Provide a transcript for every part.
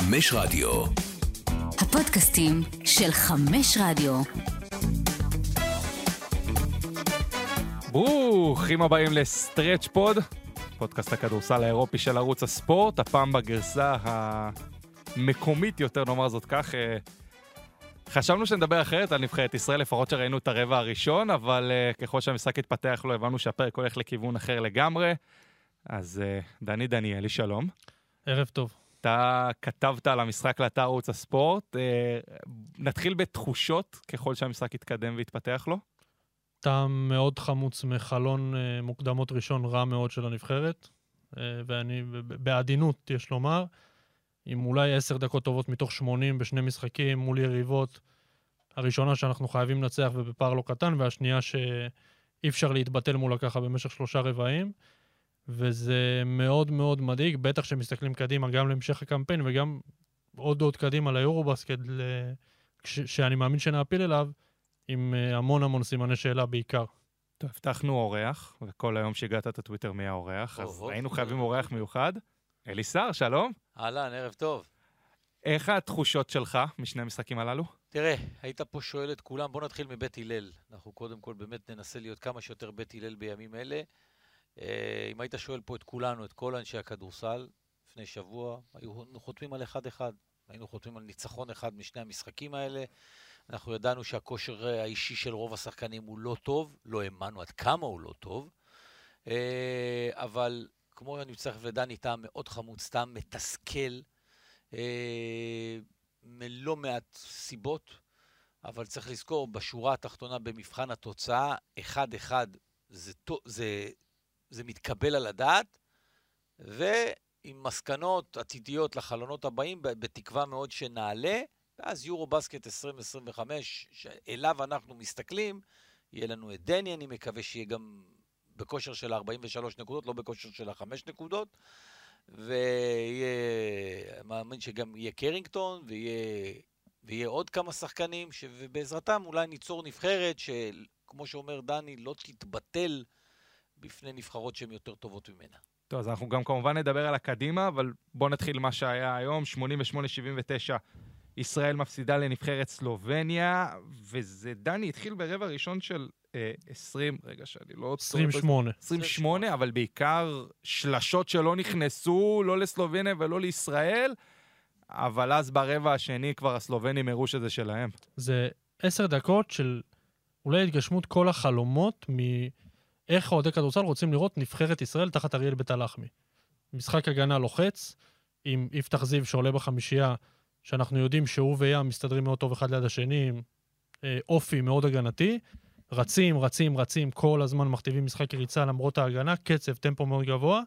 חמש רדיו. הפודקאסטים של חמש רדיו. ברוכים הבאים לסטרץ' פוד, פודקאסט הכדורסל האירופי של ערוץ הספורט, הפעם בגרסה המקומית יותר, נאמר זאת כך. אה, חשבנו שנדבר אחרת על נבחרת ישראל, לפחות שראינו את הרבע הראשון, אבל uh, ככל שהמשחק התפתח לו, הבנו שהפרק הולך לכיוון אחר לגמרי. אז uh, דני דניאלי, שלום. ערב טוב. אתה כתבת על המשחק לאתר ערוץ הספורט. Uh, נתחיל בתחושות ככל שהמשחק יתקדם ויתפתח לו. טעם מאוד חמוץ מחלון uh, מוקדמות ראשון רע מאוד של הנבחרת, uh, ואני בעדינות, יש לומר. עם אולי עשר דקות טובות מתוך 80 בשני משחקים מול יריבות. הראשונה שאנחנו חייבים לנצח ובפער לא קטן, והשנייה שאי אפשר להתבטל מולה ככה במשך שלושה רבעים. וזה מאוד מאוד מדאיג, בטח כשמסתכלים קדימה גם להמשך הקמפיין וגם עוד עוד קדימה ליורובסקט, ש- שאני מאמין שנעפיל אליו, עם אה, המון המון סימני שאלה בעיקר. טוב, הבטחנו אורח, וכל היום שהגעת את הטוויטר מי האורח, אז היינו חייבים אורח מיוחד. אליסר, שלום. אהלן, ערב טוב. איך התחושות שלך משני המשחקים הללו? תראה, היית פה שואל את כולם, בוא נתחיל מבית הלל. אנחנו קודם כל באמת ננסה להיות כמה שיותר בית הלל בימים אלה. אה, אם היית שואל פה את כולנו, את כל אנשי הכדורסל, לפני שבוע, היינו חותמים על אחד-אחד. היינו חותמים על ניצחון אחד משני המשחקים האלה. אנחנו ידענו שהכושר האישי של רוב השחקנים הוא לא טוב, לא האמנו עד כמה הוא לא טוב. אה, אבל כמו אני מצטרף לדני, טעם מאוד חמוץ, טעם מתסכל, אה, מלא מעט סיבות, אבל צריך לזכור, בשורה התחתונה, במבחן התוצאה, אחד-אחד, זה, זה, זה מתקבל על הדעת, ועם מסקנות עתידיות לחלונות הבאים, בתקווה מאוד שנעלה, ואז יורו בסקט 2025, שאליו אנחנו מסתכלים, יהיה לנו את דני, אני מקווה שיהיה גם בכושר של 43 נקודות, לא בכושר של 5 נקודות. ויהיה, מאמין שגם יהיה קרינגטון, ויהיה, ויהיה עוד כמה שחקנים. ובעזרתם אולי ניצור נבחרת שכמו שאומר דני, לא תתבטל בפני נבחרות שהן יותר טובות ממנה. טוב, אז אנחנו גם כמובן נדבר על הקדימה, אבל בואו נתחיל מה שהיה היום, 88-79, ישראל מפסידה לנבחרת סלובניה, וזה, דני, התחיל ברבע ראשון של 20, אה, רגע שאני לא... 28. 28, אבל בעיקר שלשות שלא נכנסו, לא לסלובניה ולא לישראל, אבל אז ברבע השני כבר הסלובנים הראו שזה שלהם. זה עשר דקות של אולי התגשמות כל החלומות מאיך אוהדי כדורסל רוצים לראות נבחרת ישראל תחת אריאל בית הלחמי. משחק הגנה לוחץ, עם יפתח זיו שעולה בחמישייה, שאנחנו יודעים שהוא וים מסתדרים מאוד טוב אחד ליד השני, עם אה, אופי מאוד הגנתי. רצים, רצים, רצים, כל הזמן מכתיבים משחק ריצה למרות ההגנה, קצב, טמפו מאוד גבוה,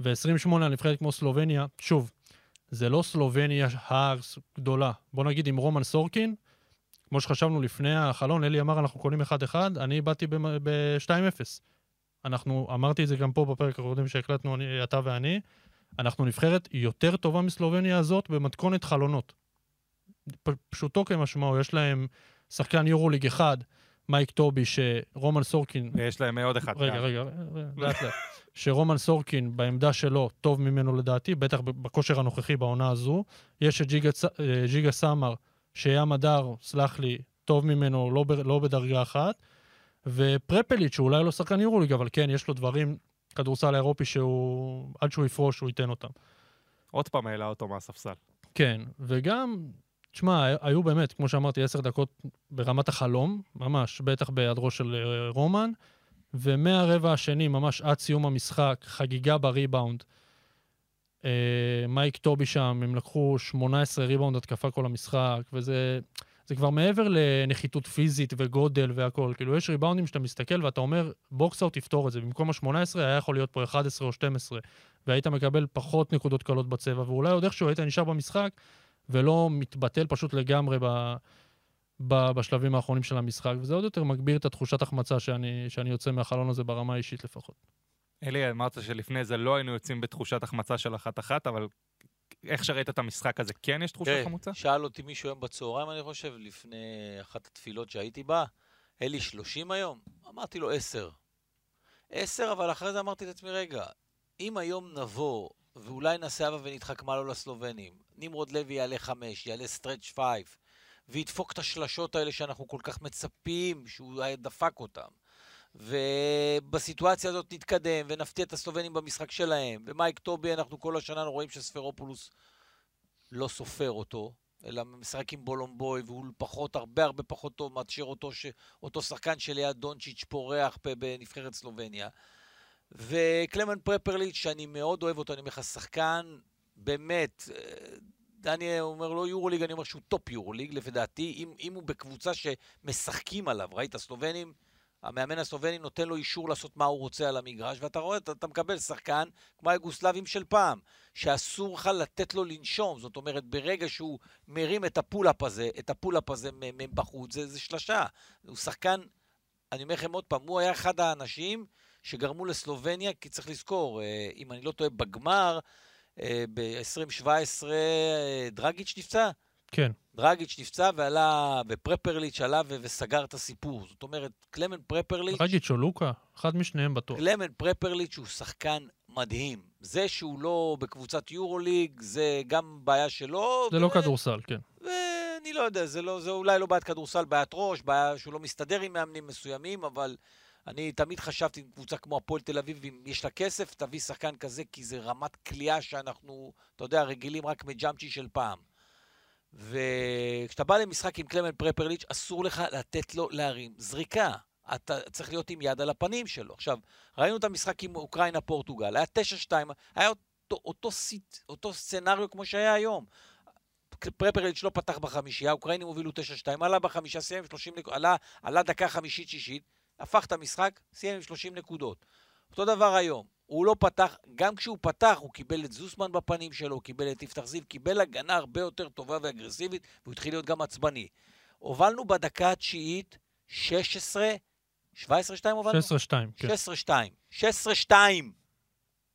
ו-28 על נבחרת כמו סלובניה, שוב, זה לא סלובניה הגדולה. בוא נגיד עם רומן סורקין, כמו שחשבנו לפני החלון, אלי אמר אנחנו קונים 1-1, אני באתי ב-2-0. אנחנו, אמרתי את זה גם פה בפרק הקודם שהקלטנו, אני, אתה ואני, אנחנו נבחרת יותר טובה מסלובניה הזאת במתכונת חלונות. פשוטו כמשמעו, יש להם שחקן יורו ליג אחד, מייק טובי, שרומן סורקין... ויש להם עוד אחד. רגע, רגע, לאט לאט. שרומן סורקין בעמדה שלו טוב ממנו לדעתי, בטח בכושר הנוכחי בעונה הזו. יש את ג'יגה, אה, ג'יגה סאמר, שים הדר, סלח לי, טוב ממנו, לא, לא בדרגה אחת. ופרפליץ', שהוא אולי לא שחקן יורוליג, אבל כן, יש לו דברים, כדורסל האירופי שהוא, עד שהוא יפרוש, הוא ייתן אותם. עוד פעם העלה אותו מהספסל. כן, וגם תשמע, היו באמת, כמו שאמרתי, עשר דקות ברמת החלום, ממש, בטח בהיעדרו של אה, רומן, ומהרבע השני, ממש עד סיום המשחק, חגיגה בריבאונד. אה, מייק טובי שם, הם לקחו 18 ריבאונד התקפה כל המשחק, וזה זה כבר מעבר לנחיתות פיזית וגודל והכול. כאילו, יש ריבאונדים שאתה מסתכל ואתה אומר, box out תפתור את זה. במקום ה-18 היה יכול להיות פה 11 או 12, והיית מקבל פחות נקודות קלות בצבע, ואולי עוד איכשהו היית נשאר במשחק. ולא מתבטל פשוט לגמרי ב, ב, בשלבים האחרונים של המשחק, וזה עוד יותר מגביר את התחושת החמצה שאני, שאני יוצא מהחלון הזה ברמה האישית לפחות. אלי, אמרת שלפני זה לא היינו יוצאים בתחושת החמצה של אחת-אחת, אבל איך שראית את המשחק הזה, כן יש תחושת כן, חמוצה? שאל אותי מישהו היום בצהריים, אני חושב, לפני אחת התפילות שהייתי בה, אלי 30 היום? אמרתי לו 10. 10, אבל אחרי זה אמרתי לעצמי, רגע, אם היום נבוא ואולי נעשה אבא ונדחק מעלו לסלובנים, נמרוד לוי יעלה חמש, יעלה stretch five, וידפוק את השלשות האלה שאנחנו כל כך מצפים שהוא דפק אותם. ובסיטואציה הזאת נתקדם ונפתיע את הסלובנים במשחק שלהם. ומייק טובי, אנחנו כל השנה רואים שספרופולוס לא סופר אותו, אלא משחק עם בולומבוי, והוא פחות, הרבה הרבה פחות טוב מאשר אותו, ש... אותו שחקן שליד דונצ'יץ' פורח בנבחרת סלובניה. וקלמן פרפרליץ', שאני מאוד אוהב אותו, אני אומר לך, שחקן, באמת, אה, דניאל אומר לו יורוליג, אני אומר שהוא top יורוליג, לפי דעתי, אם, אם הוא בקבוצה שמשחקים עליו, ראית, הסלובנים, המאמן הסלובני נותן לו אישור לעשות מה הוא רוצה על המגרש, ואתה רואה, אתה, אתה מקבל שחקן כמו היגוסלבים של פעם, שאסור לך לתת לו לנשום. זאת אומרת, ברגע שהוא מרים את ה pull-up הזה, את ה pull-up הזה מבחוץ, זה, זה שלשה. הוא שחקן, אני אומר לכם עוד פעם, הוא היה אחד האנשים שגרמו לסלובניה, כי צריך לזכור, אה, אם אני לא טועה, בגמר, אה, ב-2017 אה, דרגיץ' נפצע? כן. דרגיץ' נפצע ועלה, ופרפרליץ' עלה ו- וסגר את הסיפור. זאת אומרת, קלמן פרפרליץ'... דרגיץ' או לוקה, אחד משניהם בטוח. קלמן פרפרליץ' הוא שחקן מדהים. זה שהוא לא בקבוצת יורוליג, זה גם בעיה שלו. זה ו... לא כדורסל, כן. ואני לא יודע, זה, לא, זה אולי לא בעיית כדורסל, בעיית ראש, בעיה שהוא לא מסתדר עם מאמנים מסוימים, אבל אני תמיד חשבתי עם קבוצה כמו הפועל תל אביב, אם יש לה כסף, תביא שחקן כזה, כי זה רמת כליאה שאנחנו, אתה יודע, רגילים רק מג'אמצ'י של פעם. וכשאתה בא למשחק עם קלמן פרפרליץ', אסור לך לתת לו להרים זריקה. אתה צריך להיות עם יד על הפנים שלו. עכשיו, ראינו את המשחק עם אוקראינה-פורטוגל, היה 9-2, היה אותו, אותו, סיט, אותו סצנריו כמו שהיה היום. פרפרליץ' לא פתח בחמישייה, האוקראינים הובילו 9-2, עלה בחמישה, סיים עם 30 נקודות, עלה, עלה דקה חמישית-שישית, הפך את המשחק, סיים עם 30 נקודות. אותו דבר היום. הוא לא פתח, גם כשהוא פתח, הוא קיבל את זוסמן בפנים שלו, הוא קיבל את יפתח זיו, קיבל הגנה הרבה יותר טובה ואגרסיבית, והוא התחיל להיות גם עצבני. הובלנו בדקה התשיעית 16, 17-2 הובלנו? 16-2, כן. 16-2. 16-2.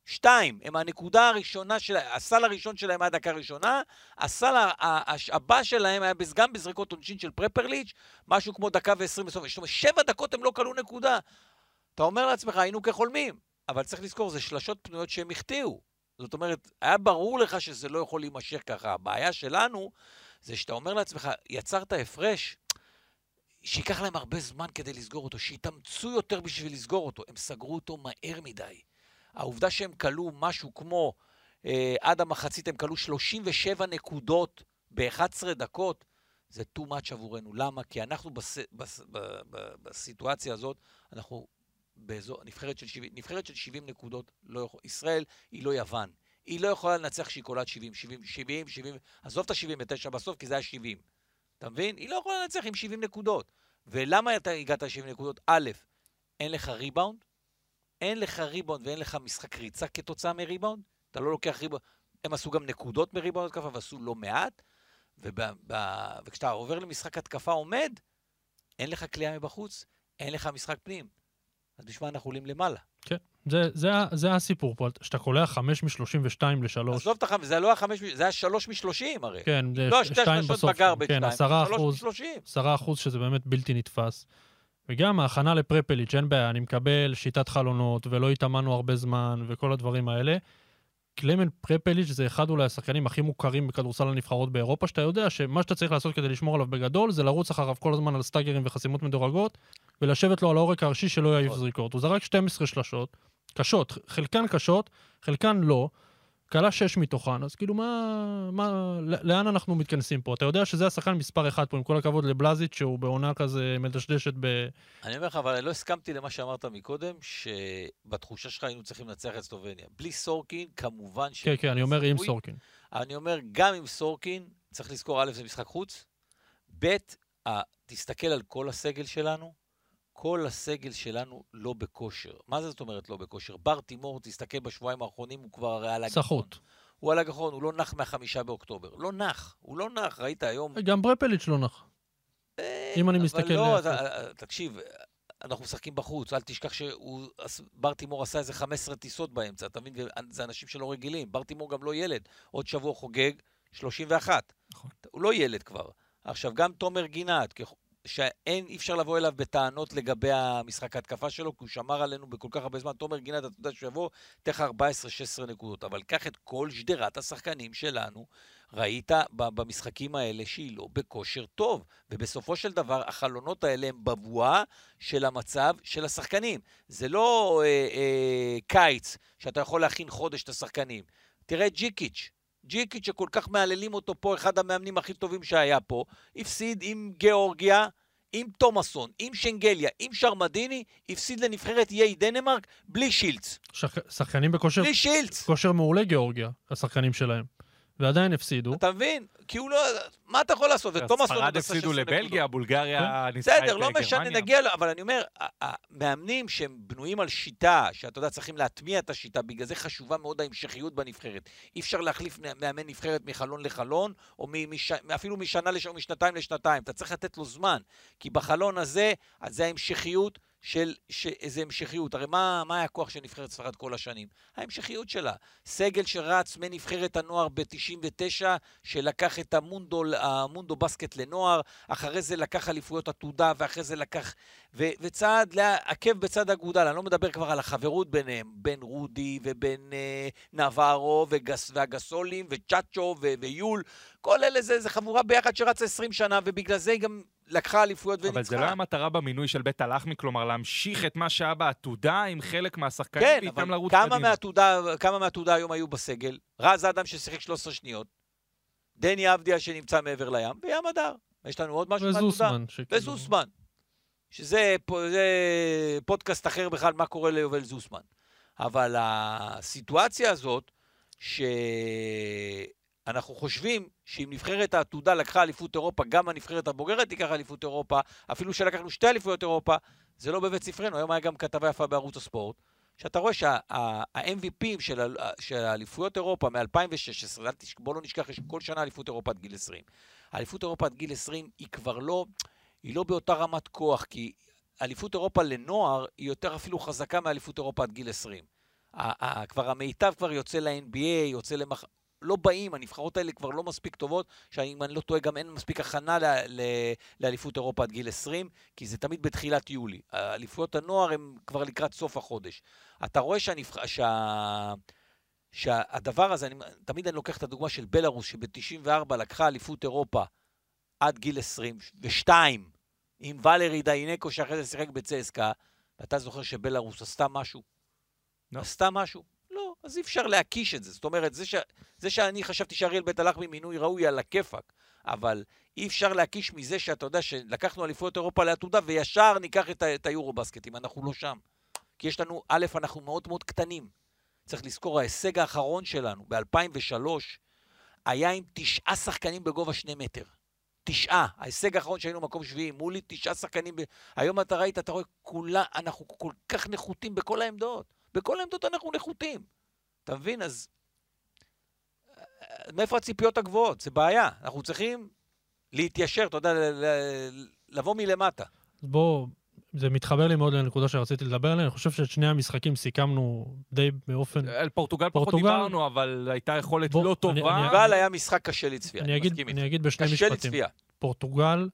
2, הם הנקודה הראשונה של... הסל הראשון שלהם היה דקה ראשונה, הסל הבא שלהם היה גם בזריקות עונשין של פרפרליץ', משהו כמו דקה ועשרים בסוף. זאת אומרת, שבע דקות הם לא כלו נקודה. אתה אומר לעצמך, היינו כחולמים. אבל צריך לזכור, זה שלשות פנויות שהם החטיאו. זאת אומרת, היה ברור לך שזה לא יכול להימשך ככה. הבעיה שלנו זה שאתה אומר לעצמך, יצרת הפרש, שייקח להם הרבה זמן כדי לסגור אותו, שיתאמצו יותר בשביל לסגור אותו. הם סגרו אותו מהר מדי. העובדה שהם כלו משהו כמו, אה, עד המחצית הם כלו 37 נקודות ב-11 דקות, זה too much עבורנו. למה? כי אנחנו בס... בס... ב... ב... בסיטואציה הזאת, אנחנו באזור, נבחרת של 70, נבחרת של 70 נקודות, לא יכול, ישראל היא לא יוון. היא לא יכולה לנצח כשהיא קולת 70, 70, 70, 70, עזוב את ה-79 בסוף, כי זה היה 70. אתה מבין? היא לא יכולה לנצח עם 70 נקודות. ולמה אתה הגעת ל-70 נקודות? א', אין לך ריבאונד, אין לך ריבאונד ואין לך משחק ריצה כתוצאה מריבאונד, אתה לא לוקח ריבאונד, הם עשו גם נקודות מריבאונד ככה ועשו לא מעט, ובא, וכשאתה עובר למשחק התקפה עומד, אין לך כליאה מבחוץ, אין לך משחק פנים. אז בשביל אנחנו עולים למעלה? כן, זה, זה, זה הסיפור פה, שאתה קולע 5 מ-32 ל-3. עזוב את החמש, זה לא החמש, זה היה 3 מ-30 הרי. כן, זה לא, שתי שלושות בגרבג' כן, 10 אחוז, 10 אחוז שזה באמת בלתי נתפס. וגם ההכנה לפרפליץ', אין בעיה, אני מקבל שיטת חלונות, ולא התאמנו הרבה זמן, וכל הדברים האלה. קלמן פרפליץ' זה אחד אולי השחקנים הכי מוכרים בכדורסל הנבחרות באירופה, שאתה יודע שמה שאתה צריך לעשות כדי לשמור עליו בגדול, זה לרוץ אחריו כל הזמן על סטאגרים וחסימות מדורגות, ולשבת לו על העורק הראשי שלא יעיף. זריקות. הוא זרק 12 שלשות, קשות, חלקן קשות, חלקן לא. כלה שש מתוכן, אז כאילו מה, מה, לאן אנחנו מתכנסים פה? אתה יודע שזה השחקן מספר אחד פה, עם כל הכבוד לבלזיץ', שהוא בעונה כזה מדשדשת ב... אני אומר לך, אבל לא הסכמתי למה שאמרת מקודם, שבתחושה שלך היינו צריכים לנצח את סלובניה. בלי סורקין, כמובן ש... כן, כן, אני אומר עם סורקין. אני אומר, גם עם סורקין, צריך לזכור, א', זה משחק חוץ, ב', תסתכל על כל הסגל שלנו, כל הסגל שלנו לא בכושר. מה זה זאת אומרת לא בכושר? בר תימור, תסתכל בשבועיים האחרונים, הוא כבר הרי על הגחון. סחוט. הוא על הגחון, הוא לא נח מהחמישה באוקטובר. לא נח, הוא לא נח, ראית היום... גם ברפליץ' לא נח. אה, אם אני מסתכל... לא, אתה, תקשיב, אנחנו משחקים בחוץ, אל תשכח שבר תימור עשה איזה 15 טיסות באמצע, אתה מבין? זה אנשים שלא רגילים. בר תימור גם לא ילד. עוד שבוע חוגג 31. נכון. הוא לא ילד כבר. עכשיו, גם תומר גינת, שאין, אי אפשר לבוא אליו בטענות לגבי המשחק ההתקפה שלו, כי הוא שמר עלינו בכל כך הרבה זמן. תומר גינת, אתה יודע שהוא יבוא, תן לך 14-16 נקודות. אבל קח את כל שדרת השחקנים שלנו, ראית במשחקים האלה שהיא לא בכושר טוב. ובסופו של דבר, החלונות האלה הם בבואה של המצב של השחקנים. זה לא אה, אה, קיץ, שאתה יכול להכין חודש את השחקנים. תראה את ג'יקיץ', ג'יקיץ' שכל כך מהללים אותו פה, אחד המאמנים הכי טובים שהיה פה, הפסיד עם גיאורגיה, עם תומאסון, עם שנגליה, עם שרמדיני, הפסיד לנבחרת איי דנמרק בלי שילץ. שח... שחקנים בכושר... בלי שילץ. כושר מעולה גיאורגיה, השחקנים שלהם. ועדיין הפסידו. אתה מבין? כי הוא לא... מה אתה יכול לעשות? ותומאס לא ספרד הפסידו לבלגיה, בולגריה כן. ניצחה את בסדר, לא גרמניה. משנה, נגיע, אבל אני אומר, המאמנים שהם בנויים על שיטה, שאתה יודע, צריכים להטמיע את השיטה, בגלל זה חשובה מאוד ההמשכיות בנבחרת. אי אפשר להחליף מאמן נבחרת מחלון לחלון, או מש- אפילו משנה לשנה, משנתיים לשנתיים. אתה צריך לתת לו זמן, כי בחלון הזה, אז זה ההמשכיות של איזה המשכיות. הרי מה, מה היה הכוח של נבחרת ספרד כל השנים? ההמשכיות שלה. סגל שרץ מנבחרת הנוער ב-99, שלקח את המונדו, המונדו בסקט לנוער, אחרי זה לקח אליפויות עתודה, ואחרי זה לקח... ו- וצעד, עקב בצד אגודל, אני לא מדבר כבר על החברות ביניהם, בין רודי ובין אה, נברו וגס, והגסולים וצ'אצ'ו ויול, כל אלה זה, זה חבורה ביחד שרצה 20 שנה, ובגלל זה היא גם לקחה אליפויות וניצחה. אבל זה לא היה מטרה במינוי של בית הלחמי, כלומר להמשיך את מה שהיה בעתודה עם חלק מהשחקנים כן, ואיתם אבל לרוץ כמה קדימה. מהעתודה, כמה מהעתודה היום היו בסגל? רז אדם ששיחק 13 שניות, דני אבדיה שנמצא מעבר לים, וים הדר. יש לנו עוד משהו מהעתודה? וזוסמן. וזוסמן. שזה פו- זה פודקאסט אחר בכלל, מה קורה ליובל זוסמן. אבל הסיטואציה הזאת, שאנחנו חושבים שאם נבחרת העתודה לקחה אליפות אירופה, גם הנבחרת הבוגרת תיקח אליפות אירופה, אפילו שלקחנו שתי אליפויות אירופה, זה לא בבית ספרנו. היום היה גם כתבה יפה בערוץ הספורט, שאתה רואה שה-MVP של, של האליפויות אירופה מ-2016, בואו לא נשכח, יש כל שנה אליפות אירופה עד גיל 20. האליפות אירופה עד גיל 20 היא כבר לא, היא לא באותה רמת כוח, כי אליפות אירופה לנוער היא יותר אפילו חזקה מאליפות אירופה עד גיל 20. ה- ה- כבר המיטב כבר יוצא ל-NBA, יוצא למח... לא באים, הנבחרות האלה כבר לא מספיק טובות, שאם אני לא טועה גם אין מספיק הכנה ל- ל- לאליפות אירופה עד גיל 20, כי זה תמיד בתחילת יולי. אליפויות הנוער הם כבר לקראת סוף החודש. אתה רואה שהנבח... שה... שהדבר הזה, אני, תמיד אני לוקח את הדוגמה של בלארוס, שב-94 לקחה אליפות אירופה עד גיל 22, עם ולרי דיינקו, שאחרי זה שיחק בצסקה, ואתה זוכר שבלארוס עשתה משהו? לא. עשתה משהו? אז אי אפשר להקיש את זה. זאת אומרת, זה, ש... זה שאני חשבתי שאריאל בית הלך ממינוי ראוי על הכיפאק, אבל אי אפשר להקיש מזה שאתה יודע שלקחנו אליפויות אירופה לעתודה, וישר ניקח את, ה... את היורו-בסקטים, אנחנו לא שם. כי יש לנו, א', אנחנו מאוד מאוד קטנים. צריך לזכור, ההישג האחרון שלנו ב-2003 היה עם תשעה שחקנים בגובה שני מטר. תשעה. ההישג האחרון שהיינו מקום שביעי, מולי תשעה שחקנים. ב... היום אתה ראית, אתה רואה, כולה, אנחנו כל כך נחותים בכל העמדות. בכל העמדות אנחנו נחותים. אתה מבין? אז אה, מאיפה הציפיות הגבוהות? זה בעיה. אנחנו צריכים להתיישר, אתה יודע, לבוא מלמטה. בוא, זה מתחבר לי מאוד לנקודה שרציתי לדבר עליה. אני חושב שאת שני המשחקים סיכמנו די באופן... על פורטוגל פחות פורטוגל- דיברנו, אבל הייתה יכולת בוא, לא אני- טובה. אני- גל היה משחק קשה לצפייה, אני אני אגיד, מסכים אני איתך. אגיד בשני קשה משפטים. לצפייה. פורטוגל,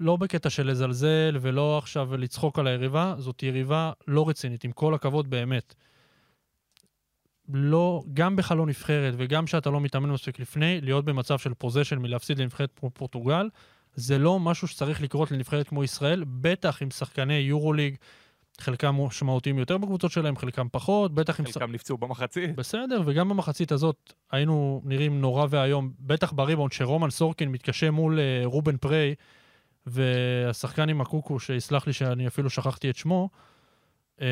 לא בקטע של לזלזל ולא עכשיו לצחוק על היריבה, זאת יריבה לא רצינית, עם כל הכבוד באמת. לא, גם בחלון נבחרת וגם כשאתה לא מתאמן מספיק לפני, להיות במצב של position מלהפסיד לנבחרת פורטוגל, זה לא משהו שצריך לקרות לנבחרת כמו ישראל, בטח עם שחקני יורוליג, חלקם משמעותיים יותר בקבוצות שלהם, חלקם פחות, בטח עם... חלקם נפצעו במחצית. בסדר, וגם במחצית הזאת היינו נראים נורא ואיום, בטח בריבאונד שרומן סורקין מתקשה מול אה, רובן פריי, והשחקן עם הקוקו, שיסלח לי שאני אפילו שכחתי את שמו, אה,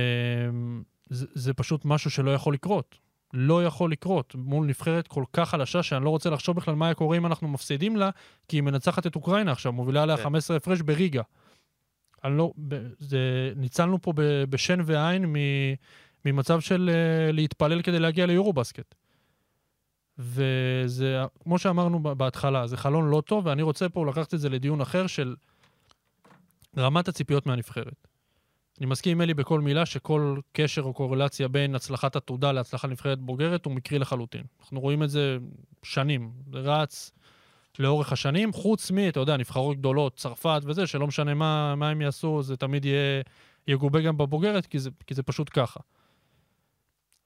זה, זה פשוט משהו שלא יכול לקרות. לא יכול לקרות מול נבחרת כל כך חלשה, שאני לא רוצה לחשוב בכלל מה היה קורה אם אנחנו מפסידים לה, כי היא מנצחת את אוקראינה עכשיו, מובילה עליה כן. 15 הפרש בריגה. אני לא, זה, ניצלנו פה ב- בשן ועין מ... ממצב של uh, להתפלל כדי להגיע ליורו-בסקט. וזה, כמו שאמרנו בהתחלה, זה חלון לא טוב, ואני רוצה פה לקחת את זה לדיון אחר של רמת הציפיות מהנבחרת. אני מסכים עם אלי בכל מילה שכל קשר או קורלציה בין הצלחת עתודה להצלחת נבחרת בוגרת הוא מקרי לחלוטין. אנחנו רואים את זה שנים, זה רץ. לאורך השנים, חוץ מ, אתה יודע, נבחרות גדולות, צרפת וזה, שלא משנה מה, מה הם יעשו, זה תמיד יהיה יגובה גם בבוגרת, כי זה, כי זה פשוט ככה.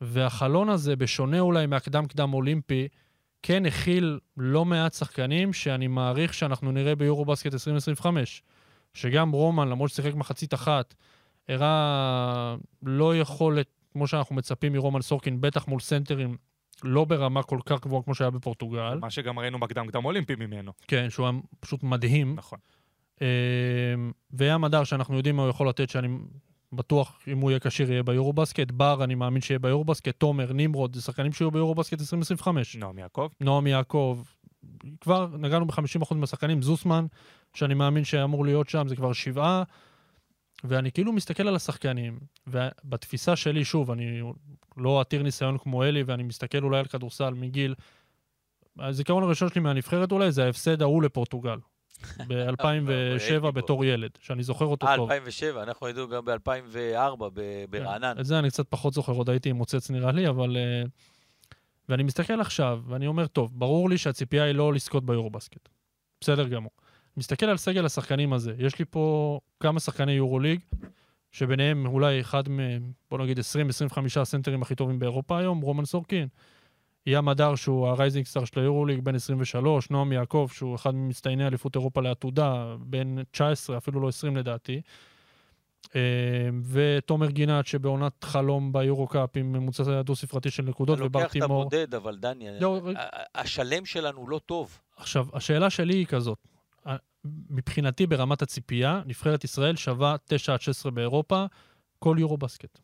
והחלון הזה, בשונה אולי מהקדם-קדם אולימפי, כן הכיל לא מעט שחקנים שאני מעריך שאנחנו נראה ביורו-בסקט 2025. שגם רומן, למרות ששיחק מחצית אחת, הראה לא יכולת, כמו שאנחנו מצפים מרומן סורקין, בטח מול סנטרים, לא ברמה כל כך גבוהה כמו שהיה בפורטוגל. מה שגם ראינו בקדם קדם אולימפי ממנו. כן, שהוא היה פשוט מדהים. נכון. אה, וים הדר, שאנחנו יודעים מה הוא יכול לתת, שאני בטוח, אם הוא יהיה כשיר, יהיה ביורובסקט. בר, אני מאמין שיהיה ביורובסקט. תומר, נמרוד, זה שחקנים שיהיו ביורובסקט 2025. נועם יעקב. נועם יעקב, כבר נגענו ב-50% מהשחקנים. זוסמן, שאני מאמין שאמור להיות שם, זה כבר שבעה. ואני כאילו מסתכל על השחקנים, ובתפיסה שלי, שוב, אני לא עתיר ניסיון כמו אלי, ואני מסתכל אולי על כדורסל מגיל... הזיכרון הראשון שלי מהנבחרת אולי זה ההפסד ההוא לפורטוגל. ב-2007 בתור ילד, שאני זוכר אותו אה, טוב. 2007, אנחנו היינו גם ב-2004 ברעננה. את זה אני קצת פחות זוכר, עוד הייתי מוצץ נראה לי, אבל... אה, ואני מסתכל עכשיו, ואני אומר, טוב, ברור לי שהציפייה היא לא לזכות ביורובסקט. בסדר גמור. מסתכל על סגל השחקנים הזה, יש לי פה כמה שחקני יורוליג, שביניהם אולי אחד מהם, בוא נגיד 20-25 הסנטרים הכי טובים באירופה היום, רומן סורקין. ים הדר, שהוא ה rising star של היורוליג, בן 23, נועם יעקב, שהוא אחד ממצטייני אליפות אירופה לעתודה, בן 19, אפילו לא 20 לדעתי. אה, ותומר גינת, שבעונת חלום ביורו-קאפ עם ממוצע דו-ספרתי של נקודות, ובר תימור. אתה לוקח את הבודד, אבל דני, לא, השלם שלנו לא טוב. עכשיו, השאלה שלי היא כזאת, מבחינתי ברמת הציפייה, נבחרת ישראל שווה 9 עד 16 באירופה, כל יורו בסקט.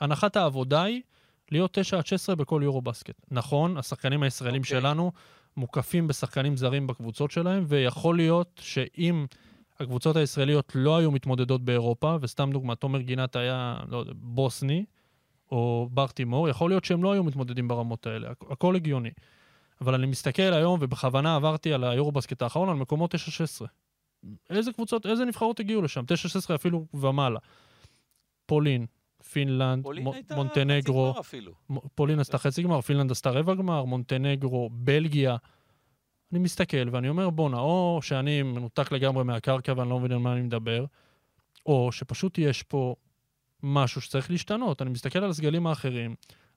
הנחת העבודה היא להיות 9 עד 16 בכל יורו בסקט. נכון, השחקנים הישראלים okay. אוקיי. שלנו מוקפים בשחקנים זרים בקבוצות שלהם, ויכול להיות שאם הקבוצות הישראליות לא היו מתמודדות באירופה, וסתם דוגמא, תומר גינת היה, לא יודע, בוסני, או בר תימור, יכול להיות שהם לא היו מתמודדים ברמות האלה, הכ- הכל הגיוני. אבל אני מסתכל היום, ובכוונה עברתי על היורובסקט האחרון, על מקומות 9-16. איזה קבוצות, איזה נבחרות הגיעו לשם? 9-16 אפילו ומעלה. פולין, פינלנד, פולין מ- הייתה מונטנגרו, חצי גמר אפילו. מ- פולין עשתה חצי גמר, פינלנד עשתה רבע גמר, מונטנגרו, בלגיה. אני מסתכל ואני אומר, בואנה, או שאני מנותק לגמרי מהקרקע ואני לא מבין על מה אני מדבר, או שפשוט יש פה משהו שצריך להשתנות. אני מסתכל על הסגלים האחרים,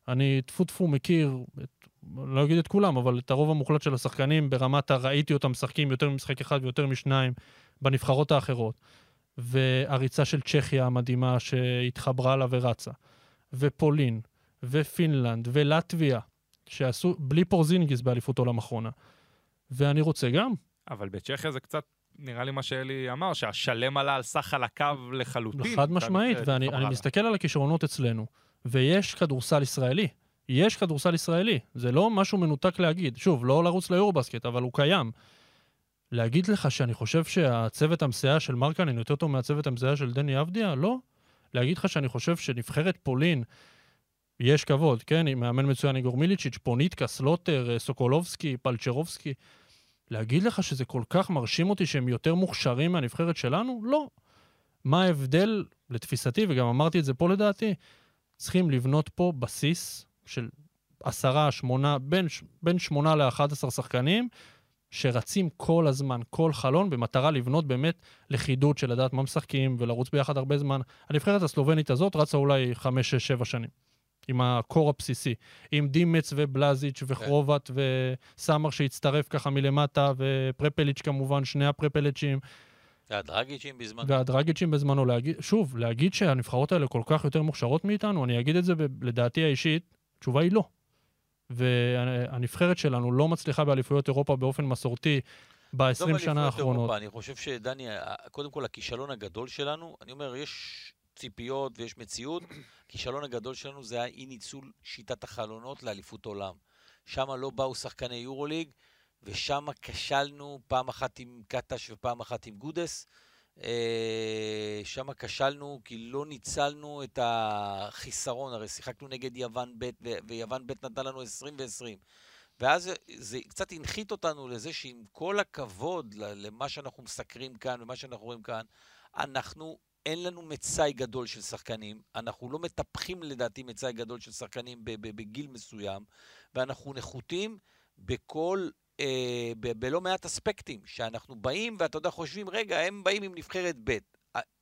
אני טפו טפו מכיר, את, לא אגיד את כולם, אבל את הרוב המוחלט של השחקנים ברמת הראיתי אותם משחקים יותר ממשחק אחד ויותר משניים בנבחרות האחרות. והריצה של צ'כיה המדהימה שהתחברה לה ורצה. ופולין, ופינלנד, ולטביה, שעשו בלי פורזינגיס באליפות עולם אחרונה. ואני רוצה גם. אבל בצ'כיה זה קצת, נראה לי מה שאלי אמר, שהשלם עלה על סך חלקיו לחלוטין. חד משמעית, ואני. מסתכל על הכישרונות אצלנו, ויש כדורסל ישראלי. יש כדורסל ישראלי. זה לא משהו מנותק להגיד. שוב, לא לרוץ ליורובסקט, אבל הוא קיים. להגיד לך שאני חושב שהצוות המסייע של מרקנן יותר טוב מהצוות המסייע של דני אבדיה? לא. להגיד לך שאני חושב שנבחרת פולין, יש כבוד, כן? עם מאמן מצוין איגור מיליצ'יץ', פוניטקה, סלוטר, אה, סוקולובסקי, בלצ'רובסקי. להגיד לך שזה כל כך מרשים אותי שהם יותר מוכשרים מהנבחרת שלנו? לא. מה ההבדל, לתפיסתי, וגם אמרתי את זה פה לדעתי, צריכים לבנות פה בסיס של עשרה, שמונה, בין, בין שמונה לאחד עשר שחקנים, שרצים כל הזמן, כל חלון, במטרה לבנות באמת לכידות של לדעת מה משחקים ולרוץ ביחד הרבה זמן. הנבחרת הסלובנית הזאת רצה אולי חמש, שש, שבע שנים. עם הקור הבסיסי. עם דימץ ובלזיץ' וחרובת וסמר שהצטרף ככה מלמטה, ופרפליץ' כמובן, שני הפרפליצ'ים. והדרגיצ'ים בזמן. והדרגיצ'ים בזמנו, להגיד, שוב, להגיד שהנבחרות האלה כל כך יותר מוכשרות מאיתנו, אני אגיד את זה ב- לדעתי האישית, התשובה היא לא. והנבחרת שלנו לא מצליחה באליפויות אירופה באופן מסורתי ב-20 עזוב שנה האחרונות. אירופה, אני חושב שדני, קודם כל הכישלון הגדול שלנו, אני אומר, יש ציפיות ויש מציאות, הכישלון הגדול שלנו זה האי ניצול שיטת החלונות לאליפות עולם. שם לא באו שחקני יורוליג, ושם כשלנו פעם אחת עם קטש ופעם אחת עם גודס. אה, שם כשלנו כי לא ניצלנו את החיסרון, הרי שיחקנו נגד יוון ב' ויוון ב' נתן לנו 20 ו-20. ואז זה- קצת הנחית אותנו לזה שעם כל הכבוד למה שאנחנו מסקרים כאן ומה שאנחנו רואים כאן, אנחנו, אין לנו מצאי גדול של שחקנים, אנחנו לא מטפחים לדעתי מצאי גדול של שחקנים בגיל מסוים, ואנחנו נחותים בכל אה, ב- בלא מעט אספקטים, שאנחנו באים, ואתה יודע, חושבים, רגע, הם באים עם נבחרת ב'.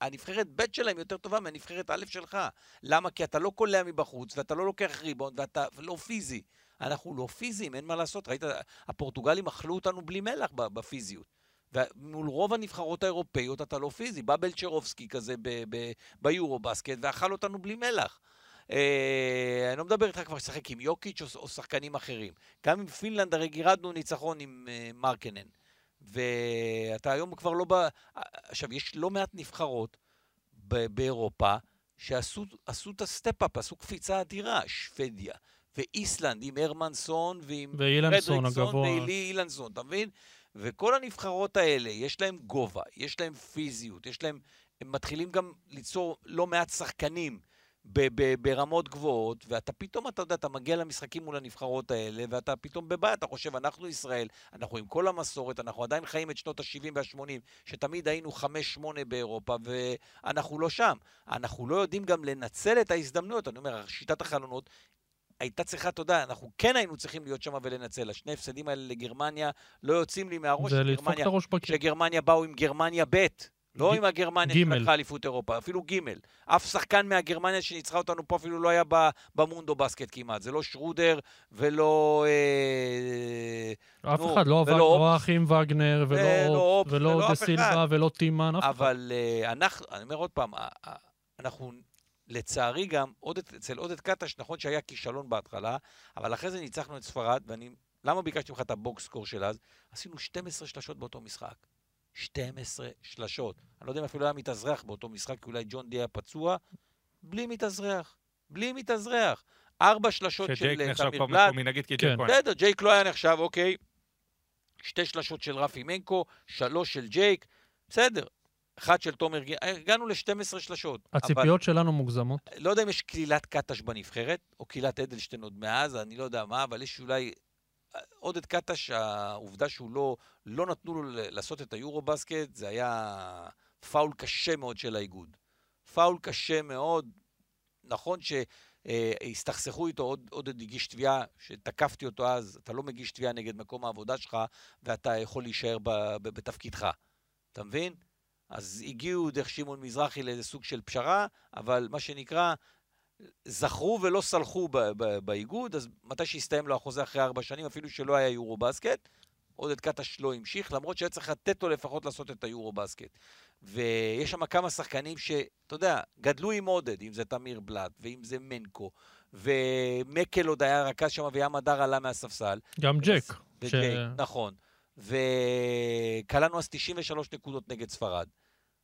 הנבחרת ב' שלהם יותר טובה מהנבחרת א' שלך. למה? כי אתה לא קולע מבחוץ, ואתה לא לוקח ריבון, ואתה לא פיזי. אנחנו לא פיזיים, אין מה לעשות. ראית, הפורטוגלים אכלו אותנו בלי מלח בפיזיות. ומול רוב הנבחרות האירופאיות אתה לא פיזי. בא בלצ'רובסקי כזה ב- ב- ביורו בסקט ואכל אותנו בלי מלח. אה, אני לא מדבר איתך כבר לשחק עם יוקיץ' או, או שחקנים אחרים. גם עם פינלנד הרי גירדנו ניצחון עם אה, מרקנן. ואתה היום כבר לא ב... עכשיו, יש לא מעט נבחרות ב- באירופה שעשו עשו את ה step-up, עשו קפיצה אדירה. שוודיה ואיסלנד עם הרמנסון ועם פרדריקסון הגבוה. ואילי אילנסון, אתה מבין? וכל הנבחרות האלה, יש להם גובה, יש להם פיזיות, יש להם... הם מתחילים גם ליצור לא מעט שחקנים ב- ב- ברמות גבוהות, ואתה פתאום, אתה יודע, אתה מגיע למשחקים מול הנבחרות האלה, ואתה פתאום בבעיה, אתה חושב, אנחנו ישראל, אנחנו עם כל המסורת, אנחנו עדיין חיים את שנות ה-70 וה-80, שתמיד היינו 5-8 באירופה, ואנחנו לא שם. אנחנו לא יודעים גם לנצל את ההזדמנויות. אני אומר, שיטת החלונות הייתה צריכה, אתה יודע, אנחנו כן היינו צריכים להיות שם ולנצל. השני ההפסדים האלה לגרמניה לא יוצאים לי מהראש. זה לדפוק את הראש בקיר. שגרמניה באו עם גרמניה ב', לא ג- עם הגרמניה גימל. שלקחה אליפות אירופה, אפילו ג'. אף שחקן מהגרמניה שניצחה אותנו פה אפילו לא היה במונדו בסקט כמעט. זה לא שרודר ולא... אה, אף נו, אחד, לא ולא ו- אופס. לא האחים וגנר, ולא ולא אופס, ולא ולא דה אף סילבה. ולא טימן, אף אחד. אבל אה, אנחנו, אני אומר עוד פעם, אה, אה, אנחנו לצערי גם, עודד, אצל עודד קטש, נכון שהיה כישלון בהתחלה, אבל אחרי זה ניצחנו את ספרד, ואני, למה ביקשתי ממך את הבוקס סקור של אז? עשינו 12 שלשות באותו משחק. 12 שלשות. אני לא יודע אם אפילו היה מתאזרח באותו משחק, כי אולי ג'ון די היה פצוע, בלי מתאזרח. בלי מתאזרח. ארבע שלשות של שג'ייק אה, נחשב תמיר כבר בלאט, מקומי, נגיד כי כן. כהן. בסדר, ג'ייק לא היה נחשב, אוקיי. שתי שלשות של רפי מנקו, שלוש של ג'ייק, בסדר. אחת של תומר גיל, הגענו ל-12 שלשות. הציפיות שלנו מוגזמות. אבל לא יודע אם יש קלילת קטש בנבחרת, או קלילת אדלשטיין עוד מאז, אני לא יודע מה, אבל יש אולי... עודד קטש, העובדה שהוא לא, לא נתנו לו לעשות את היורו בסקט, זה היה פאול קשה מאוד של האיגוד. פאול קשה מאוד. נכון שהסתכסכו איתו, עוד, עודד הגיש תביעה, שתקפתי אותו אז, אתה לא מגיש תביעה נגד מקום העבודה שלך, ואתה יכול להישאר ב, ב, בתפקידך. אתה מבין? אז הגיעו דרך שמעון מזרחי לאיזה סוג של פשרה, אבל מה שנקרא, זכרו ולא סלחו באיגוד, אז מתי שהסתיים לו החוזה אחרי ארבע שנים, אפילו שלא היה יורו בסקט, עודד קטש לא המשיך, למרות שהיה צריך לתת לו לפחות לעשות את היורו בסקט. ויש שם כמה שחקנים שאתה יודע, גדלו עם עודד, אם זה תמיר בלאט, ואם זה מנקו, ומקל עוד היה רכז שם, וים הדר עלה מהספסל. גם ג'ק. ש- נכון. וקלענו אז 93 נקודות נגד ספרד.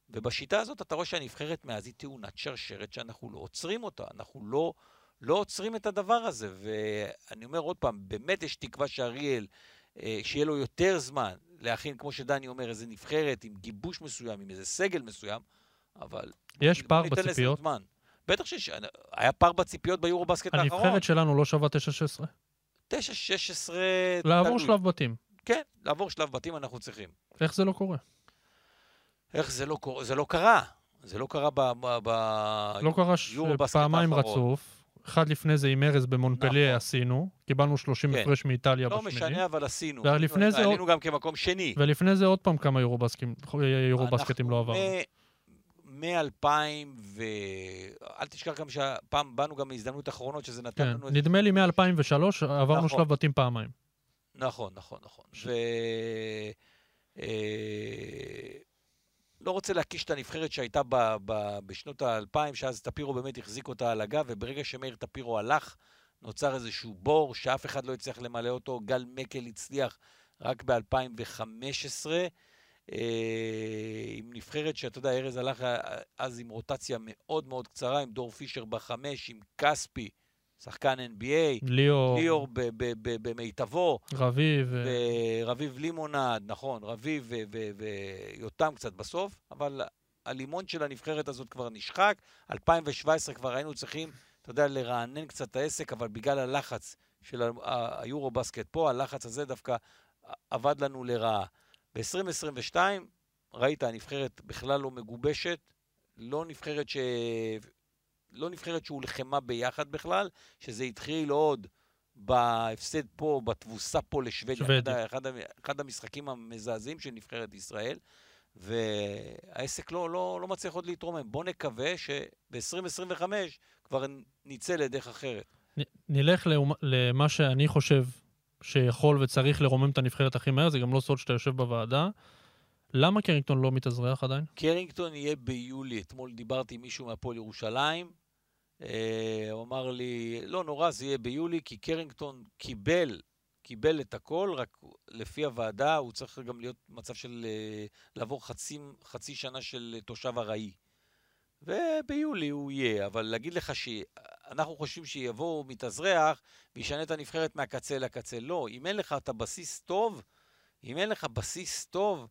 ובשיטה הזאת אתה רואה שהנבחרת מאז היא תאונת שרשרת שאנחנו לא עוצרים אותה. אנחנו לא, לא עוצרים את הדבר הזה. ואני אומר עוד פעם, באמת יש תקווה שאריאל, אה, שיהיה לו יותר זמן להכין, כמו שדני אומר, איזה נבחרת עם גיבוש מסוים, עם איזה סגל מסוים, אבל... יש פער בציפיות. בטח שיש, היה פער בציפיות ביורו בסקט האחרון. הנבחרת שלנו לא שווה 9-16. 9-16... לעבור תלוי. שלב בתים. כן, לעבור שלב בתים אנחנו צריכים. איך זה לא קורה? איך זה לא קורה? זה לא קרה. זה לא קרה ב... ב, ב לא קרה ש- פעמיים. רצוף. אחד לפני זה עם ארז במונפליה נכון. עשינו, קיבלנו 30 כן. הפרש מאיטליה לא בשמיני. משנה, אבל עשינו. ולפני זה עלינו גם כמקום שני. ולפני זה עוד פעם כמה יורובסקים- יורובסקטים לא עברנו. מ-2000 ו... אל תשכח גם שהפעם באנו גם מהזדמנות אחרונות, שזה נתן כן, לנו... נדמה לי מ-2003 עברנו נכון. שלב בתים פעמיים. נכון, נכון, נכון. ש- ו... לא רוצה להקיש את הנבחרת שהייתה ב, ב, בשנות האלפיים, שאז טפירו באמת החזיק אותה על הגב, וברגע שמאיר טפירו הלך, נוצר איזשהו בור שאף אחד לא הצליח למלא אותו. גל מקל הצליח רק ב-2015, אה, עם נבחרת שאתה יודע, ארז הלך אה, אז עם רוטציה מאוד מאוד קצרה, עם דור פישר בחמש, עם כספי, שחקן NBA, ליאור, ליאור במיטבו, רביב, אה, ורביב לימונד, נכון, רביב ו- ו- ויותם קצת בסוף, אבל הלימון של הנבחרת הזאת כבר נשחק. 2017 כבר היינו צריכים, אתה יודע, לרענן קצת את העסק, אבל בגלל הלחץ של היורו בסקט פה, הלחץ הזה דווקא עבד לנו לרעה. ב-2022, ראית, הנבחרת בכלל לא מגובשת, לא נבחרת ש... לא נבחרת שהולחמה ביחד בכלל, שזה התחיל עוד בהפסד פה, בתבוסה פה לשוודיה. שוודיה. אחד, אחד, אחד המשחקים המזעזעים של נבחרת ישראל, והעסק לא, לא, לא מצליח עוד להתרומם. בואו נקווה שב-2025 כבר נצא לדרך אחרת. נ- נלך לאומה- למה שאני חושב שיכול וצריך לרומם את הנבחרת הכי מהר, זה גם לא סוד שאתה יושב בוועדה. למה קרינגטון לא מתאזרח עדיין? קרינגטון יהיה ביולי. אתמול דיברתי עם מישהו מהפועל ירושלים. אה, הוא אמר לי, לא נורא, זה יהיה ביולי, כי קרינגטון קיבל, קיבל את הכל, רק לפי הוועדה הוא צריך גם להיות במצב של אה, לעבור חצי, חצי שנה של תושב ארעי. וביולי הוא יהיה, אבל להגיד לך שאנחנו חושבים שיבוא מתאזרח וישנה את הנבחרת מהקצה לקצה, לא. אם אין לך את הבסיס טוב, אם אין לך בסיס טוב,